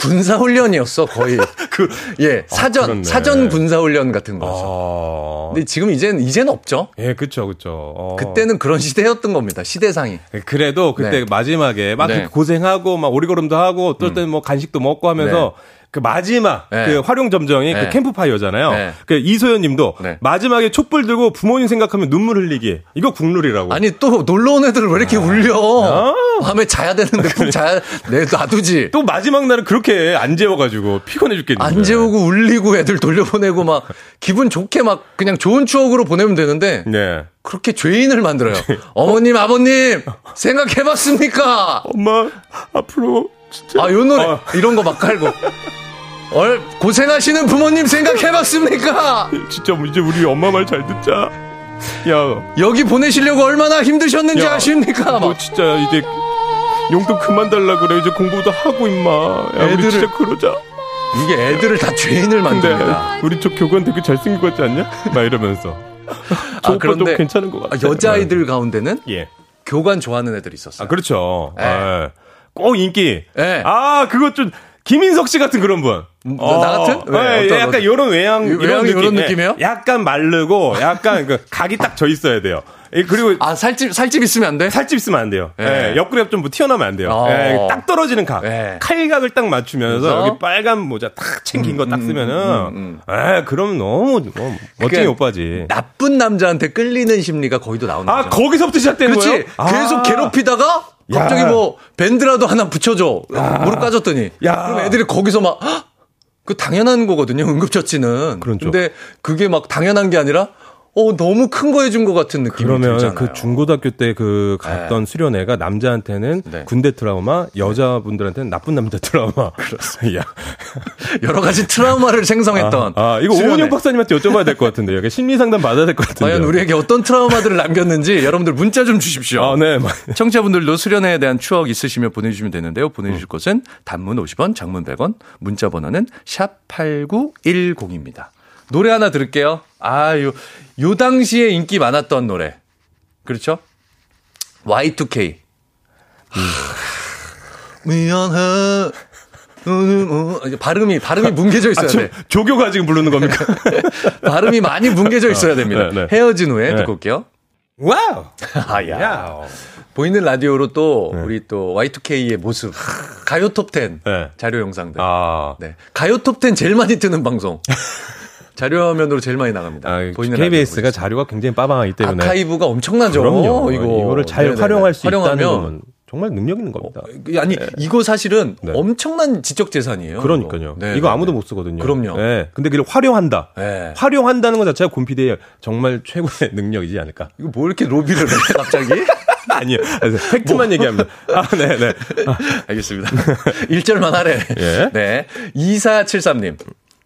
군사 훈련이었어 거의. 그, 예, 사전, 아, 사전 군사 훈련 같은 거죠. 아... 근데 지금 이제는, 이제는 없죠? 예, 그쵸, 그쵸. 어... 그때는 그런 시대였던 겁니다, 시대상이. 예, 그래도 그때 네. 마지막에 막 네. 고생하고, 막 오리걸음도 하고, 어떨 때는 음. 뭐 간식도 먹고 하면서 네. 그 마지막 네. 그 활용 점정이 그 네. 그 캠프파이어잖아요. 네. 그 이소연 님도 네. 마지막에 촛불 들고 부모님 생각하면 눈물 흘리기. 이거 국룰이라고. 아니 또 놀러 온 애들 왜 이렇게 아. 울려? 아. 밤에 자야 되는데 푹 자야 내 놔두지. 또 마지막 날은 그렇게 안 재워 가지고 피곤해 죽겠는데. 안 재우고 울리고 애들 돌려보내고 막 기분 좋게 막 그냥 좋은 추억으로 보내면 되는데. 네. 그렇게 죄인을 만들어요. 어머님, 아버님, 생각해봤습니까? 엄마, 앞으로 진짜. 아, 요 노래. 아. 이런 거 막 깔고. 얼 고생하시는 부모님 생각해봤습니까? 진짜 이제 우리 엄마 말 잘 듣자. 야 여기 보내시려고 얼마나 힘드셨는지 야, 아십니까? 너 진짜 이제 용돈 그만 달라 그래 이제 공부도 하고 임마. 야, 애들을 우리 진짜 그러자. 이게 애들을 다 죄인을 만듭니다. 우리 저 교관 되게 잘생긴 것 같지 않냐? 막 이러면서. 아 그런데 괜찮은 것 같아. 여자아이들 가운데는 예. 교관 좋아하는 애들이 있었어요. 아 그렇죠. 네. 아, 꼭 인기. 네. 아 그것 좀 김인석 씨 같은 그런 분. 어, 나 같은? 네, 네, 약간 이런 외양 이런, 느낌, 이런 느낌 이에요? 약간 마르고 약간 그 각이 딱 져 있어야 돼요. 그리고 아 살집 살집 있으면 안 돼? 살집 있으면 안 돼요. 예. 예 옆구리 옆좀 뭐 튀어나오면 안 돼요. 어. 예, 딱 떨어지는 각. 예. 칼각을 딱 맞추면서 여기 빨간 모자 탁 챙긴 음, 거딱 음, 쓰면은 음, 음, 음, 예, 그럼 너무 뭐, 멋쟁이 그러니까 오빠지. 나쁜 남자한테 끌리는 심리가 거기도 나온다. 아 거기서부터 시작된 그렇지? 거예요? 계속 아. 괴롭히다가 갑자기 야. 뭐 밴드라도 하나 붙여줘. 야. 무릎 까졌더니. 야. 그럼 애들이 거기서 막 그 당연한 거거든요. 응급처치는. 그렇죠. 근데 그게 막 당연한 게 아니라 어, 너무 큰 거 해준 것 같은 느낌이 그러면 들잖아요. 그 중고등학교 때 그 갔던 네. 수련회가 남자한테는 네. 군대 트라우마, 여자분들한테는 나쁜 남자 트라우마. 그렇습니다. 여러 가지 트라우마를 생성했던. 아, 아 이거 오은영 박사님한테 여쭤봐야 될 것 같은데. 여기 심리 상담 받아야 될 것 같은데. 과연 우리에게 어떤 트라우마들을 남겼는지 여러분들 문자 좀 주십시오. 아, 네. 청취자분들도 수련회에 대한 추억 있으시면 보내주시면 되는데요. 보내주실 음. 곳은 단문 50원, 장문 100원, 문자 번호는 샵 8910입니다. 노래 하나 들을게요. 아, 요, 요 당시에 인기 많았던 노래. 그렇죠? Y2K. 음. 미안해. 뭐, 발음이 발음이 뭉개져 있어야 아, 돼. 조교가 지금 부르는 겁니까? 발음이 많이 뭉개져 있어야 됩니다. 네, 네. 헤어진 후에 네. 듣고 올게요. 와우. 아야. 야. 보이는 라디오로 또 네. 우리 또 Y2K의 모습 가요 톱10 네. 자료 영상들. 아. 네. 가요 톱10 제일 많이 뜨는 방송. 자료 화면으로 제일 많이 나갑니다. 아, KBS가 자료가 굉장히 빠방하기 때문에 아카이브가 엄청나죠. 그럼요. 이거 이거를 잘 네네네. 활용할 수 활용하면 있다는 건 정말 능력 있는 겁니다. 어, 아니 네. 이거 사실은 네. 엄청난 지적 재산이에요. 그러니까요. 네, 이거 아무도 못 쓰거든요. 그럼요. 네. 근데 그걸 활용한다. 네. 활용한다는 것 자체가 곰피디의 정말 최고의 능력이지 않을까. 이거 뭐 이렇게 로비를 해 갑자기? 아니요. 팩트만 뭐. 얘기합니다. 아, 네, 네. 아. 알겠습니다. 1절만 하래. 예. 네. 2473님.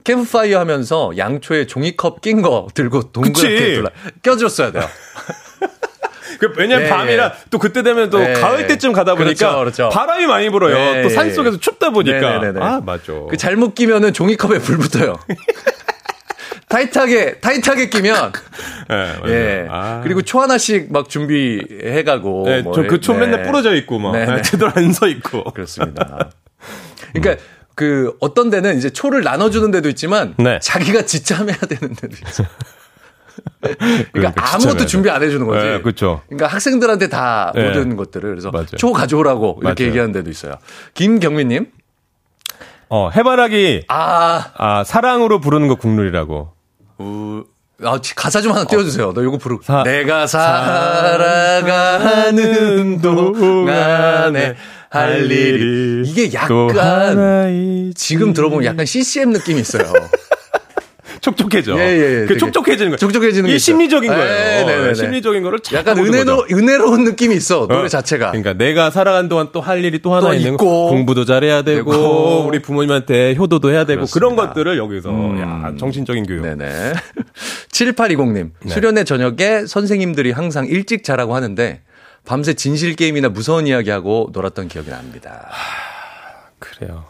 캠프파이어 하면서 양초에 종이컵 낀 거 들고 동그랗게 둘러 껴줬어야 돼요. 그 왜냐면 네, 밤이라 네. 또 그때 되면 또 네. 가을 때쯤 가다 보니까 그렇죠, 그렇죠. 바람이 많이 불어요. 네. 또 산속에서 춥다 보니까. 네, 네, 아, 맞죠. 그 잘못 끼면은 종이컵에 불 붙어요. 타이트하게 타이트하게 끼면 네, 예. 아. 그리고 초 하나씩 막 준비해 가고 네, 뭐, 저그초 네. 맨날 부러져 있고 막 네, 제대로 안 서 있고 그렇습니다. 그러니까 음. 그 어떤 데는 이제 초를 나눠주는 데도 있지만 네. 자기가 지참해야 되는 데도 있어. 그러니까, 그러니까 아무것도 준비 안 해주는 거지. 네, 그렇죠. 그러니까 학생들한테 다 네. 모든 것들을 그래서 맞아요. 초 가져오라고 이렇게 맞아요. 얘기하는 데도 있어요. 김경민님. 어 해바라기. 아, 아 사랑으로 부르는 거 국룰이라고. 우, 아, 가사 좀 하나 띄워주세요. 너 이거 부르. 사, 내가 살아가는 동안에 할 일이 이게 약간 지금 들어보면 약간 CCM 느낌이 있어요. 촉촉해져. 예, 예, 예. 그 촉촉해지는 거. 촉촉해지는 게 심리적인 거예요. 네, 네, 네, 심리적인 거를 약간 은혜로 은혜로운 느낌이 있어 노래 어. 자체가. 그러니까 내가 살아간 동안 또 할 일이 또 하나 또 있는 있고, 공부도 잘해야 되고, 되고, 우리 부모님한테 효도도 해야 되고 그렇습니다. 그런 것들을 여기서 음. 야, 정신적인 교육. 네네. 7820님 네. 수련회 저녁에 선생님들이 항상 일찍 자라고 하는데 밤새 진실 게임이나 무서운 이야기하고 놀았던 기억이 납니다. 하, 그래요.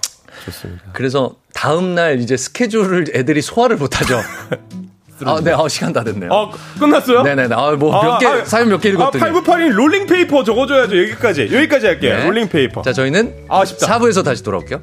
좋습니다. 그래서 다음 날 이제 스케줄을 애들이 소화를 못 하죠. 아, 네, 아, 시간 다 됐네요. 아, 끝났어요? 네네. 아, 뭐, 몇 아, 개, 아, 사연 몇 개 읽었더니. 아, 8982 롤링페이퍼 적어줘야죠. 여기까지. 여기까지 할게요. 네. 롤링페이퍼. 자, 저희는. 아쉽다. 4부에서 다시 돌아올게요.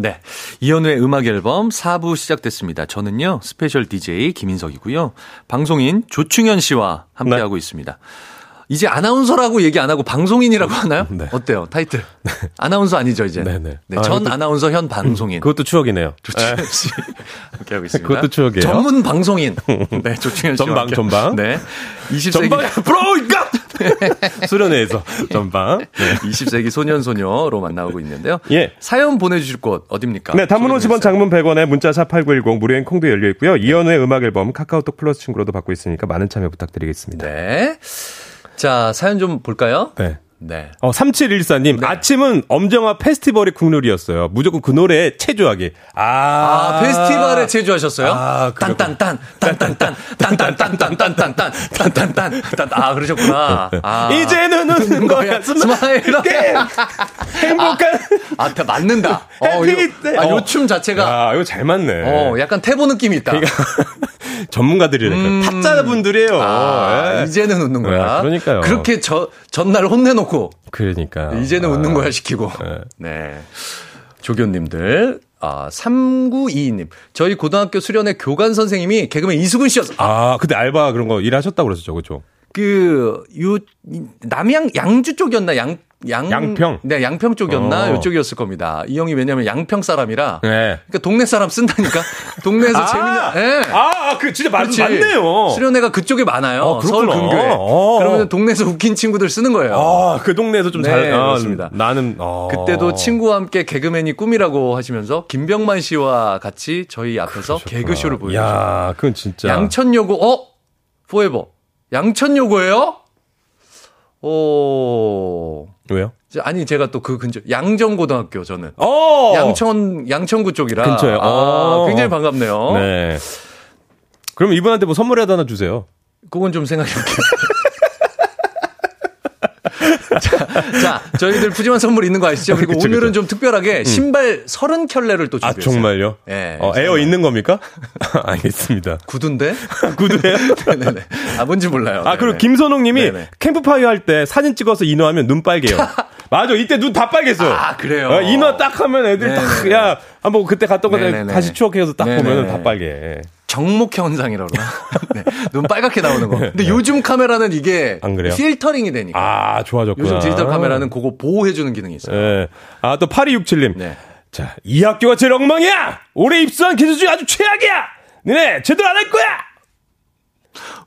네. 이현우의 음악 앨범 4부 시작됐습니다. 저는요, 스페셜 DJ 김인석이고요. 방송인 조충현 씨와 함께하고 네. 있습니다. 이제 아나운서라고 얘기 안 하고 방송인이라고 하나요? 네. 어때요? 타이틀. 네. 아나운서 아니죠, 이제. 네네. 네. 네, 아, 전 그것도, 아나운서 현 방송인. 그것도 추억이네요. 조충현 네. 씨. 함께 하고 있습니다. 그것도 추억이에요. 전문 방송인. 네, 조충현 씨. 전방, 전방. 네. 20세기. 전방, 으로, 갓! 수련회에서 전방. 네. 20세기 소년 소녀로 만나고 있는데요. 예. 사연 보내주실 곳 어딥니까? 네, 단문 50원, 장문 100원에 문자 샵 8910 무료인 콩도 열려 있고요. 이연우의 음악 앨범 카카오톡 플러스 친구로도 받고 있으니까 많은 참여 부탁드리겠습니다. 네. 자, 사연 좀 볼까요? 네. 네. 어, 3714님, 네. 아침은 엄정화 페스티벌의 국룰이었어요. 무조건 그 노래에 체조하기. 아, 아 페스티벌에 체조하셨어요? 아, 딴딴딴, 딴딴딴, 딴딴딴, 딴딴딴, 딴딴딴, 딴, 아, 그러셨구나. 아. 이제는 웃는 거야. Smile. 행복한. 아, 아, 맞는다. 어, 요, 아, 요춤 자체가. 아, 이거 잘 맞네. 어, 약간 태보 느낌이 있다. 그러니까 전문가들이니까. 음. 타짜분들이에요. 아, 예. 이제는 웃는 거야. 야, 그러니까요. 그렇게 저, 전날 혼내놓고 놓고 그러니까 이제는 아. 웃는 거야 시키고 네. 네. 조교님들 아, 3922님. 저희 고등학교 수련회 교관 선생님이 개그맨 이수근 씨였어. 아, 그때 알바 그런 거 일하셨다고 그랬었죠. 그죠? 그, 요, 남양, 양주 쪽이었나? 양, 양, 양평. 네, 양평 쪽이었나? 어. 이쪽이었을 겁니다. 이 형이 왜냐면 양평 사람이라. 네. 그러니까 동네 사람 쓴다니까. 동네에서 아, 재밌는. 네. 아, 아, 그 진짜 맞, 맞네요. 수련회가 그쪽에 많아요. 어, 서울 근교에. 어. 그러면 동네에서 웃긴 친구들 쓰는 거예요. 아, 그 동네에서 좀 잘. 네, 아, 그렇습니다. 나는 어. 그때도 친구와 함께 개그맨이 꿈이라고 하시면서 김병만 씨와 같이 저희 앞에서 그러셨구나. 개그쇼를 보여주셨어요. 야, 그건 진짜. 양천요고 어? 포에버. 양천요고예요? 오. 왜요? 아니 제가 또 그 근처 양정고등학교 저는 어! 양천 양천구 쪽이라 근처에 아, 어. 굉장히 반갑네요. 네. 그럼 이분한테 뭐 선물이라도 하나 주세요. 그건 좀 생각해 볼게요. 자, 자, 저희들 푸짐한 선물 있는 거 아시죠? 그리고 그쵸, 오늘은 그쵸. 좀 특별하게 음. 신발 서른 켤레를 또 아, 준비했어요. 아, 정말요? 예. 네, 어, 에어 있는 겁니까? 알겠습니다. 구두인데? 구두예요? 네네네. 아, 뭔지 몰라요. 아, 그리고 김선홍 님이 캠프파이어 할 때 사진 찍어서 인화하면 눈 빨개요. 맞아. 이때 눈 다 빨갰어요. 아, 그래요? 어, 인화 딱 하면 애들 네네네. 딱, 야, 한번 그때 갔던 거 다시 추억해서 딱 네네네. 보면 다 빨개. 적목 현상이라고. 네. 눈 빨갛게 나오는 거. 근데 네. 요즘 카메라는 이게 안 그래요? 필터링이 되니까. 아, 좋아졌구나. 요즘 디지털 카메라는 그거 보호해 주는 기능이 있어요. 네. 아, 또 8267님. 네. 자, 이 학교가 제일 엉망이야! 올해 입수한 기술 중에 아주 최악이야! 니네 제대로 안 할 거야!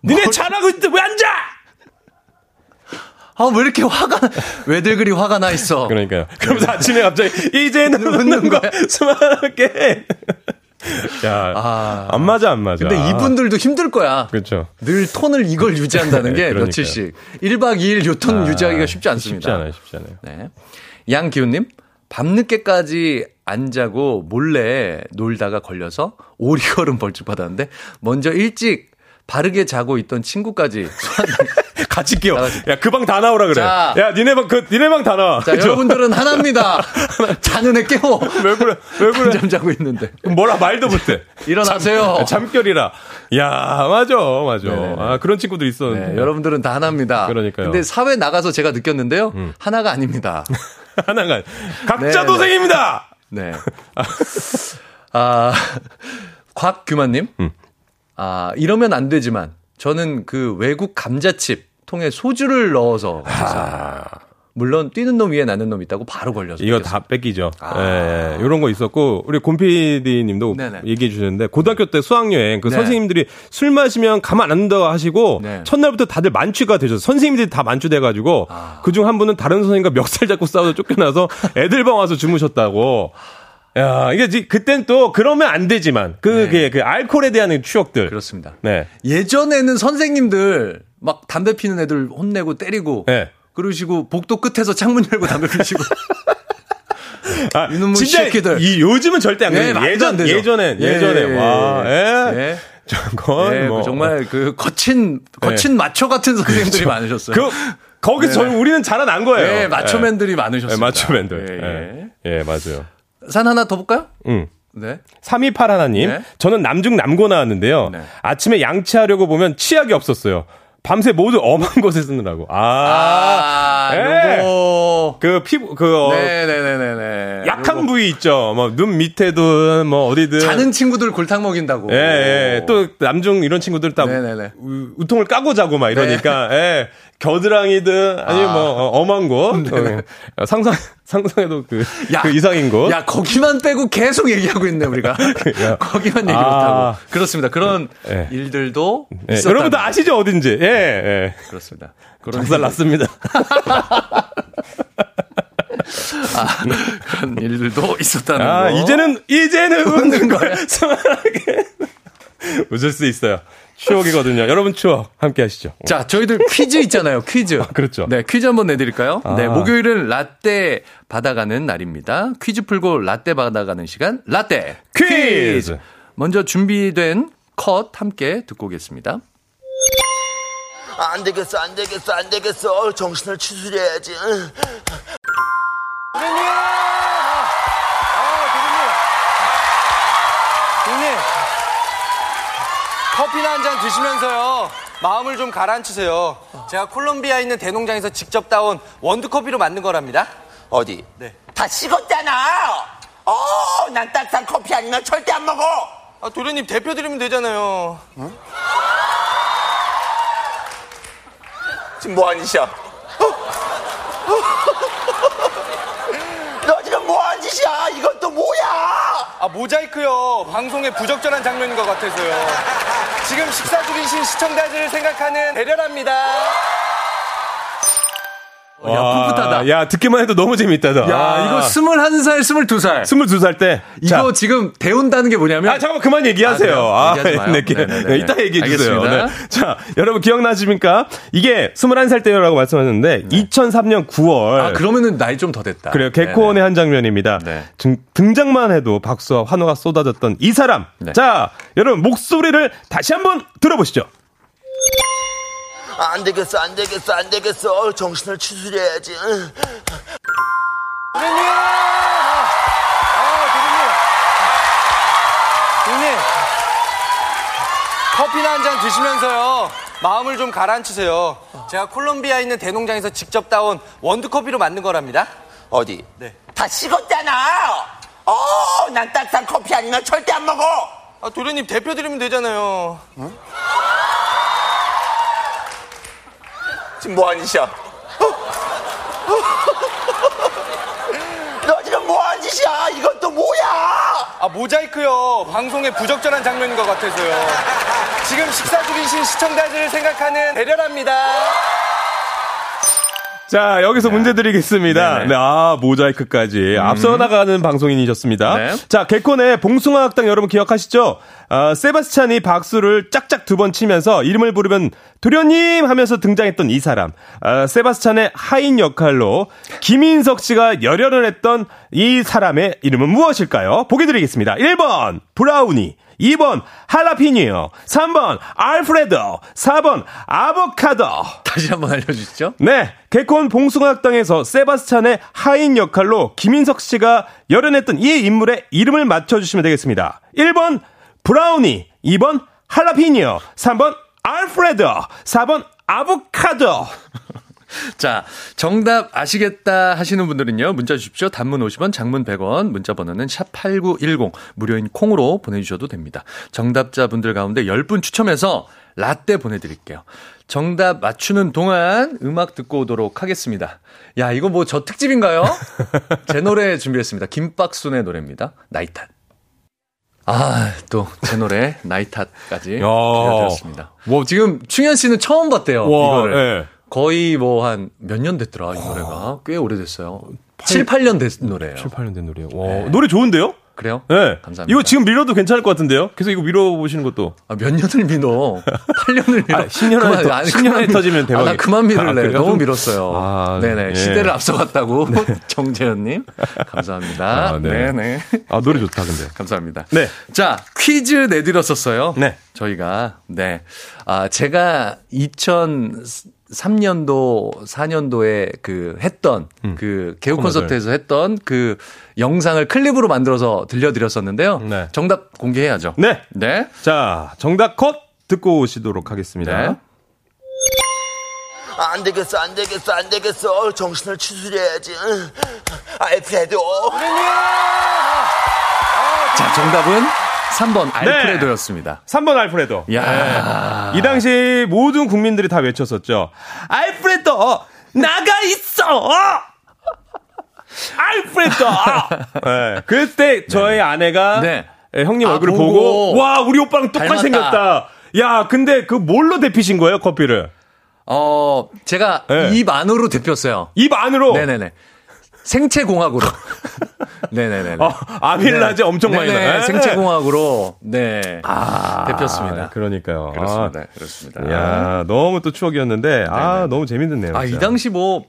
니네 뭘... 잘하고 있는데 왜 앉아! 아, 왜 이렇게 화가, 왜들 그리 화가 나 있어? 그러니까요. 그러면서 아침에 갑자기, 이제는 웃는 거야. 수많게. 야, 아, 안 맞아, 안 맞아. 근데 이분들도 힘들 거야. 그렇죠. 늘 톤을 이걸 유지한다는 게 며칠씩. 1박 2일 요톤 아, 유지하기가 쉽지 않습니다. 쉽지 않아요, 쉽지 않아요. 네. 양기훈님, 밤늦게까지 안 자고 몰래 놀다가 걸려서 오리걸음 벌칙 받았는데, 먼저 일찍 바르게 자고 있던 친구까지 같이 끼워. 야, 그 방 다 나오라 그래. 자, 야, 니네 방, 그, 니네 방 다 나와. 자, 그쵸? 여러분들은 하나입니다. 자는 애 깨워. 왜 그래? 왜 그래? 잠 자고 있는데. 뭐라 말도 못해. 일어나세요. 잠, 결이라 야, 맞아, 맞아. 네네. 아, 그런 친구도 있었는데. 네, 여러분들은 다 하나입니다. 그러니까요. 근데 사회 나가서 제가 느꼈는데요. 음. 하나가 아닙니다. 하나가. 각자 네네. 도생입니다! 네. 아, 곽규만님. 음. 아, 이러면 안 되지만 저는 그 외국 감자칩 통에 소주를 넣어서 아. 물론 뛰는 놈 위에 나는 놈 있다고 바로 걸려서 이거 다 뺏기죠. 아. 예, 예. 이런 거 있었고 우리 곰피디님도 얘기해 주셨는데 고등학교 때 수학여행 그 네. 선생님들이 술 마시면 가만 안 둔다고 하시고 네. 첫날부터 다들 만취가 되셔서 선생님들이 다 만취돼 가지고 아. 그중 한 분은 다른 선생님과 멱살 잡고 싸워서 쫓겨나서 애들 방 와서 주무셨다고. 야, 이게 그땐 또 그러면 안 되지만 그게 네. 그 알코올에 대한 추억들. 그렇습니다. 네. 예전에는 선생님들 막 담배 피는 애들 혼내고 때리고 네. 그러시고 복도 끝에서 창문 열고 담배 피시고 아, 이놈의 진짜 새끼들. 이 요즘은 절대 안 그래요. 네, 예전 예전에 예, 예전에 예, 와. 예. 예. 저건 예, 뭐 정말 그 거친 거친 예. 마초 같은 선생님들이 그렇죠. 많으셨어요. 그 거기서 네. 우리는 자라난 거예요. 예, 마초맨들이 많으셨어요. 마초맨들. 예, 예. 맞아요. 산 하나 더 볼까요? 응. 네. 328 하나님. 네. 저는 남중 남고 나왔는데요. 네. 아침에 양치하려고 보면 치약이 없었어요. 밤새 모두 엄한 곳에 쓰느라고. 아, 아 네. 그 피부 그 어, 네네네네 약한 요거. 부위 있죠. 뭐 눈 밑에든 뭐 어디든 자는 친구들 골탕 먹인다고. 예, 예. 또 남중 이런 친구들 딱 네네네. 우 통을 까고 자고 막 이러니까 네. 예. 겨드랑이든 아니면 아. 뭐 어, 엄한 곳 어, 상상 상상해도 그, 야, 그 이상인 거. 야, 거기만 빼고 계속 얘기하고 있네, 우리가. 거기만 얘기 아, 못하고. 그렇습니다. 그런 네. 일들도. 네. 여러분도 아시죠, 어딘지. 예, 예. 그렇습니다. 정살 났습니다. 아, 그런 일들도 있었다는 아, 거. 이제는, 이제는 웃는 거야. 스만하게. 웃을 수 있어요. 추억이거든요. 여러분 추억 함께 하시죠. 자, 저희들 퀴즈 있잖아요. 퀴즈. 아, 그렇죠. 네, 퀴즈 한번 내드릴까요? 아. 네, 목요일은 라떼 받아가는 날입니다. 퀴즈 풀고 라떼 받아가는 시간, 라떼 퀴즈. 퀴즈. 먼저 준비된 컷 함께 듣고 오겠습니다. 안 되겠어, 안 되겠어, 안 되겠어. 정신을 추스려야지. 대표님! 아, 대표님! 대표님! 커피나 한 잔 드시면서요. 마음을 좀 가라앉히세요. 제가 콜롬비아에 있는 대농장에서 직접 따온 원두커피로 만든 거랍니다. 어디? 네. 다 식었잖아! 어, 난 따뜻한 커피 아니면 절대 안 먹어! 아, 도련님 대표 드리면 되잖아요. 어? 지금 뭐 하는 짓이야? 너 지금 뭐 하는 짓이야? 이건 또 뭐야? 아, 모자이크요. 방송에 부적절한 장면인 것 같아서요. 지금 식사 중이신 시청자들을 생각하는 배려랍니다. 야, 풋풋하다. 야, 듣기만 해도 너무 재밌다. 야, 아. 이거 21살, 22살. 22살 때. 이거 자. 지금 배운다는 게 뭐냐면. 아, 잠깐만, 그만 얘기하세요. 아, 아 네, 네, 네, 이따 얘기해 주세요. 네. 자, 여러분 기억나십니까? 이게 21살 때라고 말씀하셨는데, 네. 2003년 9월. 아, 그러면은 나이 좀 더 됐다. 그래요. 개코원의 한 장면입니다. 네. 등, 등장만 해도 박수와 환호가 쏟아졌던 이 사람. 네. 자, 여러분 목소리를 다시 한번 들어보시죠. 안 되겠어, 안 되겠어, 안 되겠어. 정신을 추스려야지. 대표님! 아, 대표님! 대표님! 커피나 한 잔 드시면서요. 마음을 좀 가라앉히세요. 제가 콜롬비아에 있는 대농장에서 직접 따온 원두커피로 만든 거랍니다. 어디? 네. 다 식었잖아! 어, 난 따뜻한 커피 아니면 절대 안 먹어! 아, 도련님 대표 드리면 되잖아요. 어? 지금 뭐 하는 짓이야? 너 지금 뭐 하는 짓이야? 이건 또 뭐야? 아, 모자이크요. 방송에 부적절한 장면인 것 같아서요. 지금 식사 중이신 시청자들을 생각하는 배려랍니다. 자, 여기서 네. 문제 드리겠습니다. 네, 아, 모자이크까지. 음. 앞서 나가는 방송인이셨습니다. 네. 자, 개콘의 봉숭아 학당 여러분 기억하시죠? 아, 세바스찬이 박수를 짝짝 두 번 치면서 이름을 부르면 도련님 하면서 등장했던 이 사람. 아, 세바스찬의 하인 역할로 김인석 씨가 열연을 했던 이 사람의 이름은 무엇일까요? 보기 드리겠습니다. 1번, 브라우니. 2번 할라피니오, 3번 알프레도, 4번 아보카도. 다시 한번 알려주시죠. 네, 개콘 봉숭아학당에서 세바스찬의 하인 역할로 김인석 씨가 열연했던 이 인물의 이름을 맞춰주시면 되겠습니다. 1번 브라우니, 2번 할라피니오, 3번 알프레도, 4번 아보카도. 자, 정답 아시겠다 하시는 분들은요, 문자 주십시오. 단문 50원, 장문 100원, 문자 번호는 샵8910, 무료인 콩으로 보내 주셔도 됩니다. 정답자 분들 가운데 10분 추첨해서 라떼 보내 드릴게요. 정답 맞추는 동안 음악 듣고 오도록 하겠습니다. 야, 이거 뭐 저 특집인가요? 제 노래 준비했습니다. 김박순의 노래입니다. 나이탓. 아, 또, 제 노래, 나이탓까지 들려드렸습니다. 뭐, 지금, 충현 씨는 처음 봤대요, 와, 이거를. 네. 거의 뭐 한 몇 년 됐더라, 이 노래가. 꽤 오래됐어요. 8, 7, 8년 된 노래예요. 7, 8년 된 노래요. 와, 네. 노래 좋은데요? 그래요? 네. 감사합니다. 이거 지금 밀어도 괜찮을 것 같은데요? 계속 이거 밀어보시는 것도. 아, 몇 년을 밀어? 8년을 밀어. 아, 10년 안에, 그만, 아니, 10년 안에 터지면 대박이야. 아, 나 그만 밀을래. 아, 너무 밀었어요. 아, 네네. 예. 시대를 앞서갔다고. 네. 정재현님. 감사합니다. 아, 네. 네네. 아, 노래 좋다, 근데. 감사합니다. 네. 자, 퀴즈 내드렸었어요. 네. 저희가. 네. 아, 제가 2000, 3년도, 4년도에 그 했던 음. 그 개우 콘서트에서 했던 그 영상을 클립으로 만들어서 들려드렸었는데요. 네. 정답 공개해야죠. 네. 네. 자, 정답 컷 듣고 오시도록 하겠습니다. 네. 안 되겠어, 안 되겠어, 안 되겠어. 정신을 추스려야지. 알프레도. 자, 정답은 3번 알프레도였습니다. 네. 3번 알프레도. 야. 네. 이 당시 모든 국민들이 다 외쳤었죠. 알프레도 나가 있어. 알프레도! 네. 그때 저희 네. 아내가 네. 예, 형님 아, 얼굴을 보고, 보고, 와, 우리 오빠랑 똑같이 생겼다. 야, 근데 그 뭘로 데피신 거예요, 커피를? 어, 제가 네. 입 안으로 데폈어요. 입 안으로? 네네네. 생체공학으로. 네네네. 어, 아밀라제 네. 엄청 많이 나. 생체공학으로 네. 아, 대표습니다. 그러니까요. 그렇습니다. 아, 그렇습니다. 야 너무 또 추억이었는데 네네. 아 너무 재밌는네요. 아이 당시 뭐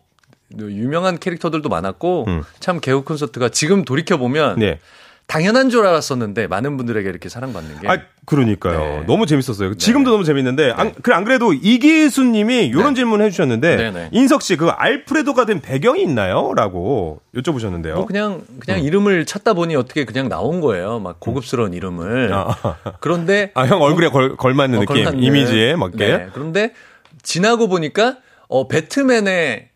유명한 캐릭터들도 많았고 음. 참 개그 콘서트가 지금 돌이켜 보면 네. 당연한 줄 알았었는데 많은 분들에게 이렇게 사랑받는 게. 아, 그러니까요. 네. 너무 재밌었어요. 네. 지금도 너무 재밌는데 네. 안, 그래 안 그래도 이기수 님이 이런 네. 질문 해 주셨는데 네, 네. 인석 씨 그 알프레도가 된 배경이 있나요?라고 여쭤보셨는데요. 뭐 그냥 그냥 음. 이름을 찾다 보니 어떻게 그냥 나온 거예요. 막 고급스러운 음. 이름을. 아. 그런데 아, 형 얼굴에 걸, 걸맞는 어, 느낌. 걸맞는. 이미지에 맞게. 그런데 지나고 보니까 어 배트맨의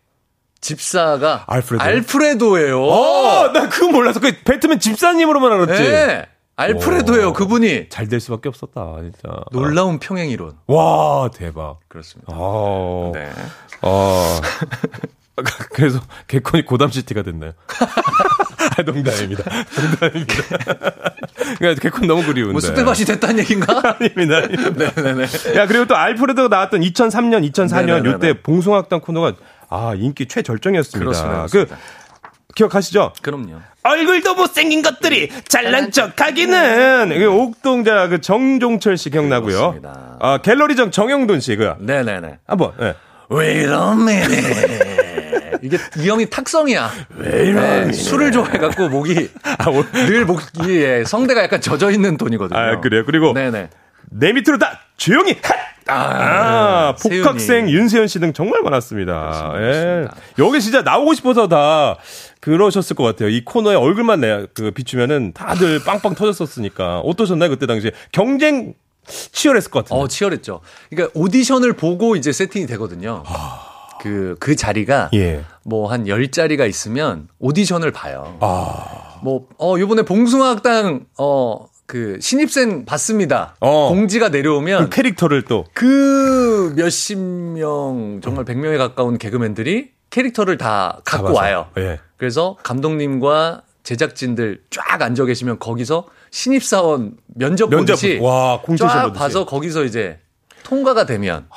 집사가 알프레도. 알프레도예요. 어, 나 그거 몰라서 그 배트맨 집사님으로만 알았지. 네. 알프레도예요, 그분이. 잘 될 수밖에 없었다, 진짜. 놀라운 평행 이론. 와, 대박. 그렇습니다. 아, 네. 아. 그래서 개콘이 고담시티가 됐나요? 아, 농담입니다. 농담입니다. 그러니까 개콘 너무 그리운데. 뭐 쑥대밭이 됐다는 얘기인가? 아닙니다. 아닙니다. 네네네. 야, 그리고 또 알프레도가 나왔던 2003년, 2004년 네네네. 이때 봉숭악당 코너가 아, 인기 최절정이었습니다. 그렇습니다. 그 기억하시죠? 그럼요. 얼굴도 못생긴 것들이 잘난 척 하기는. 그 옥동자 그 정종철 씨 기억나고요. 그렇습니다. 아, 갤러리정 정영돈 씨 그. 네네네. 한번, 네. Wait a minute. 이게 이 형이 탁성이야. 왜 이래? 네, 술을 좋아해갖고 목이 아, 늘 목이 예, 성대가 약간 젖어 있는 톤이거든요. 아 그래요. 그리고 네네. 내 밑으로 다 조용히 아, 아 복학생 윤세현 씨 등 정말 많았습니다. 예. 여기 진짜 나오고 싶어서 다 그러셨을 것 같아요. 이 코너에 얼굴만 내, 그 비추면은 다들 빵빵 터졌었으니까. 어떠셨나요? 그때 당시에. 경쟁 치열했을 것 같아요. 어, 치열했죠. 그러니까 오디션을 보고 이제 세팅이 되거든요. 그, 그 자리가 예. 뭐한 10자리가 있으면 오디션을 봐요. 아. 뭐, 어, 요번에 봉숭아학당, 어, 그 신입생 받습니다. 어. 공지가 내려오면 그 캐릭터를 또 그 몇십 명 정말 100명에 가까운 개그맨들이 캐릭터를 다 갖고 잡아서. 와요. 예. 그래서 감독님과 제작진들 쫙 앉아 계시면 거기서 신입사원 면접, 면접 보듯이 와, 쫙 봐서 거기서 이제 통과가 되면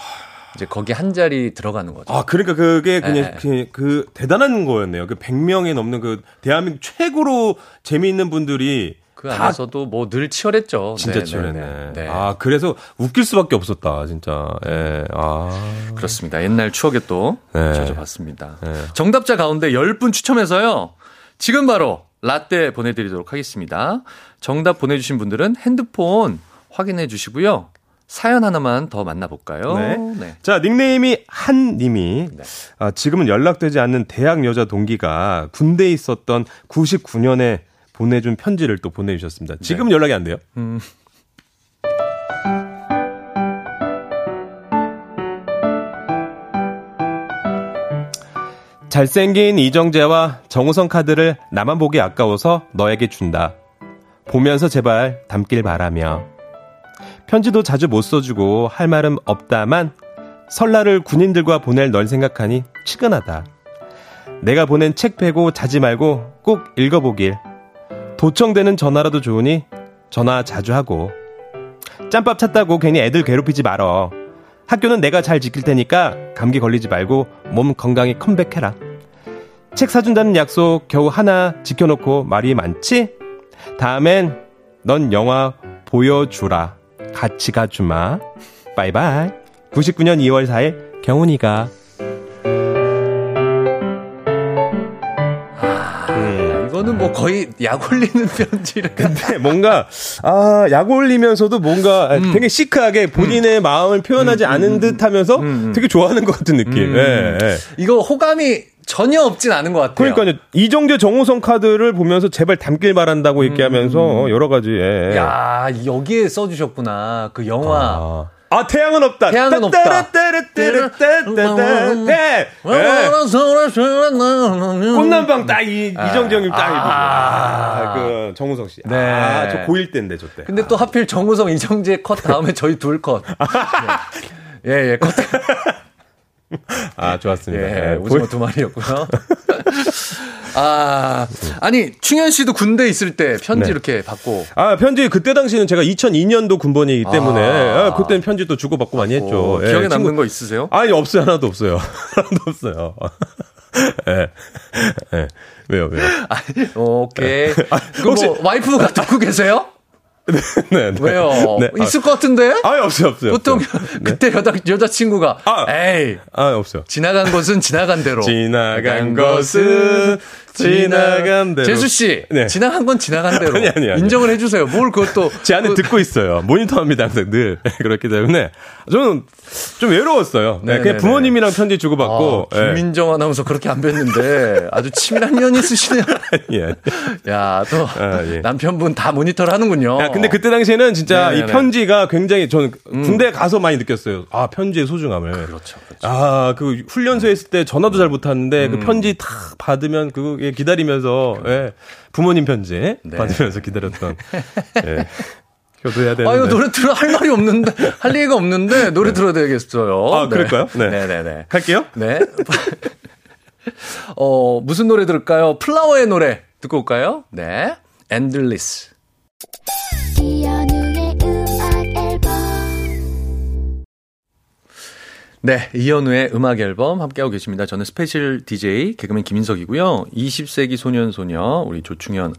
이제 거기 한 자리 들어가는 거죠. 아, 그러니까 그게 그냥 네. 그, 그 대단한 거였네요. 그 100명이 넘는 그 대한민국 최고로 재미있는 분들이 그 안에서도 뭐 늘 치열했죠. 진짜 네, 치열했네. 네, 네. 아, 그래서 웃길 수밖에 없었다, 진짜. 예. 아. 그렇습니다. 옛날 추억에 또 네. 젖어봤습니다. 네. 정답자 가운데 10분 추첨해서요. 지금 바로 라떼 보내드리도록 하겠습니다. 정답 보내주신 분들은 핸드폰 확인해 주시고요. 사연 하나만 더 만나볼까요? 네. 네. 자, 닉네임이 한님이 네. 아, 지금은 연락되지 않는 대학 여자 동기가 군대에 있었던 99년에 보내준 편지를 또 보내주셨습니다. 지금 네. 연락이 안 돼요? 음. 잘생긴 이정재와 정우성 카드를 나만 보기 아까워서 너에게 준다. 보면서 제발 담길 바라며. 편지도 자주 못 써주고 할 말은 없다만 설날을 군인들과 보낼 널 생각하니 치근하다. 내가 보낸 책 빼고 자지 말고 꼭 읽어보길. 도청되는 전화라도 좋으니 전화 자주 하고 짬밥 찾다고 괜히 애들 괴롭히지 말어. 학교는 내가 잘 지킬 테니까 감기 걸리지 말고 몸 건강히 컴백해라. 책 사준다는 약속 겨우 하나 지켜놓고 말이 많지? 다음엔 넌 영화 보여주라. 같이 가주마. 바이바이. 99년 2월 4일 경훈이가 뭐 거의 약 올리는 편지를. 근데 뭔가, 아, 약 올리면서도 뭔가 음. 되게 시크하게 본인의 음. 마음을 표현하지 음, 음 않은 음. 듯 하면서 음, 되게 좋아하는 것 같은 느낌. 예, 예. 이거 호감이 전혀 없진 않은 것 같아요. 그러니까요. 이정재 정우성 카드를 보면서 제발 담길 바란다고 얘기하면서 여러 가지. 예. 야 여기에 써주셨구나. 그 영화. 아. 아 태양은 없다. 태양은 없다. 네. 꽃남방 딱 이, 이정재님 딱 아, 그 정우성 씨. 네. 아, 저 고1 때인데 저 때. 근데 또 하필 정우성 이정재 컷 다음에 저희 둘 컷. 예, 예, 컷. 아, 좋았습니다. 예, 오징어 두 마리였고요. 아, 아니, 충현 씨도 군대 있을 때 편지 네. 이렇게 받고. 아, 편지 그때 당시는 제가 2002년도 군번이기 때문에 아, 아 그때는 편지 도 주고 받고 많이 했죠. 기억에 예, 남는 친구... 거 있으세요? 아니, 없어요. 하나도 없어요. 하나도 없어요. 예. 예. 왜요, 왜요? 아니, 오케이. 아, 혹시 뭐, 와이프가 듣고 계세요? 네, 네, 네. 왜요? 네. 있을 아, 것 같은데? 아, 없어요, 없어요. 보통 없어요. 그때 네. 여자 여자친구가 아, 에이, 아, 없어요. 지나간 것은 지나간 대로. 지나간 것은 지나간 대로. 재수 씨, 네. 지나간 건 지나간 대로. 아니, 아니, 아니. 인정을 해주세요. 뭘 그것도. 제 안에 그... 듣고 있어요. 모니터합니다, 항상 늘. 그렇기 때문에. 저는 좀 외로웠어요. 네, 그냥 부모님이랑 편지 주고받고. 아, 김민정 네. 아나운서 그렇게 안 뵀는데 아주 치밀한 년이 있으시네요. 예. 야, 또 아, 예. 남편분 다 모니터를 하는군요. 야, 근데 그때 당시에는 진짜 네네네. 이 편지가 굉장히 저는 음. 군대 가서 많이 느꼈어요. 아, 편지의 소중함을. 그렇죠. 그렇죠. 아, 그 훈련소에 있을 때 전화도 잘 못하는데 그 음. 그 편지 탁 받으면 그게 기다리면서 예, 부모님 편지 네. 받으면서 기다렸던. 예. 효도해야 되는데. 아, 이거 노래 들어 할 말이 없는데, 할 얘기가 없는데, 노래 네. 들어야 되겠어요. 아, 네. 그럴까요? 네. 네네네. 네, 갈게요. 네. 어, 무슨 노래 들을까요? 플라워의 노래 듣고 올까요? 네. Endless. 네, 이현우의 음악 앨범 함께하고 계십니다. 저는 스페셜 DJ 개그맨 김인석이고요. 20세기 소년 소녀 우리 조충현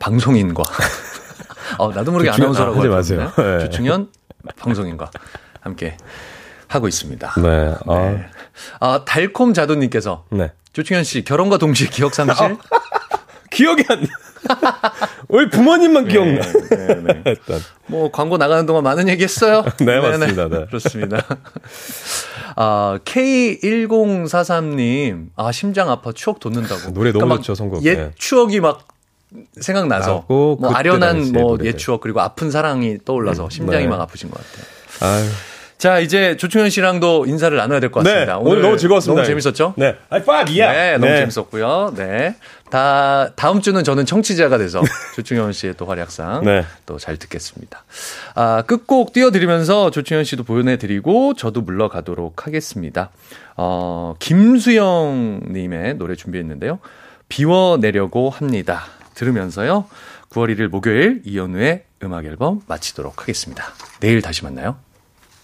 방송인과 어, 나도 모르게 조충현, 아나운서라고 아, 하지 마세요. 네. 조충현 방송인과 함께 하고 있습니다. 네. 아, 네. 아 달콤 자도님께서 네. 조충현 씨 결혼과 동시에 기억 상실? 아, 기억이 안 나. 왜 부모님만 네, 기억나? 네, 네, 네. 뭐 광고 나가는 동안 많은 얘기 했어요. 네, 맞습니다. 네. 그렇습니다. 아, K1043님, 아, 심장 아파 추억 돋는다고. 노래 너무 그러니까 좋죠, 선곡. 옛 네. 추억이 막 생각나서. 뭐 아련한 뭐옛 추억, 그리고 아픈 사랑이 떠올라서 음, 심장이 막 아프신 것 같아요. 아유. 자, 이제 조충현 씨랑도 인사를 나눠야 될 것 같습니다. 네, 오늘, 오늘, 너무 즐거웠습니다. 너무 재밌었죠? 네. 아이파이야. 네, 너무 네. 재밌었고요. 네. 다 다음 주는 저는 청취자가 돼서 조충현 씨의 또 활약상 네. 또잘 듣겠습니다. 아, 끝곡 띄워드리면서 조충현 씨도 보내드리고 저도 물러가도록 하겠습니다. 어, 김수영 님의 노래 준비했는데요. 비워내려고 합니다. 들으면서요. 9월 1일 목요일 이연우의 음악 앨범 마치도록 하겠습니다. 내일 다시 만나요.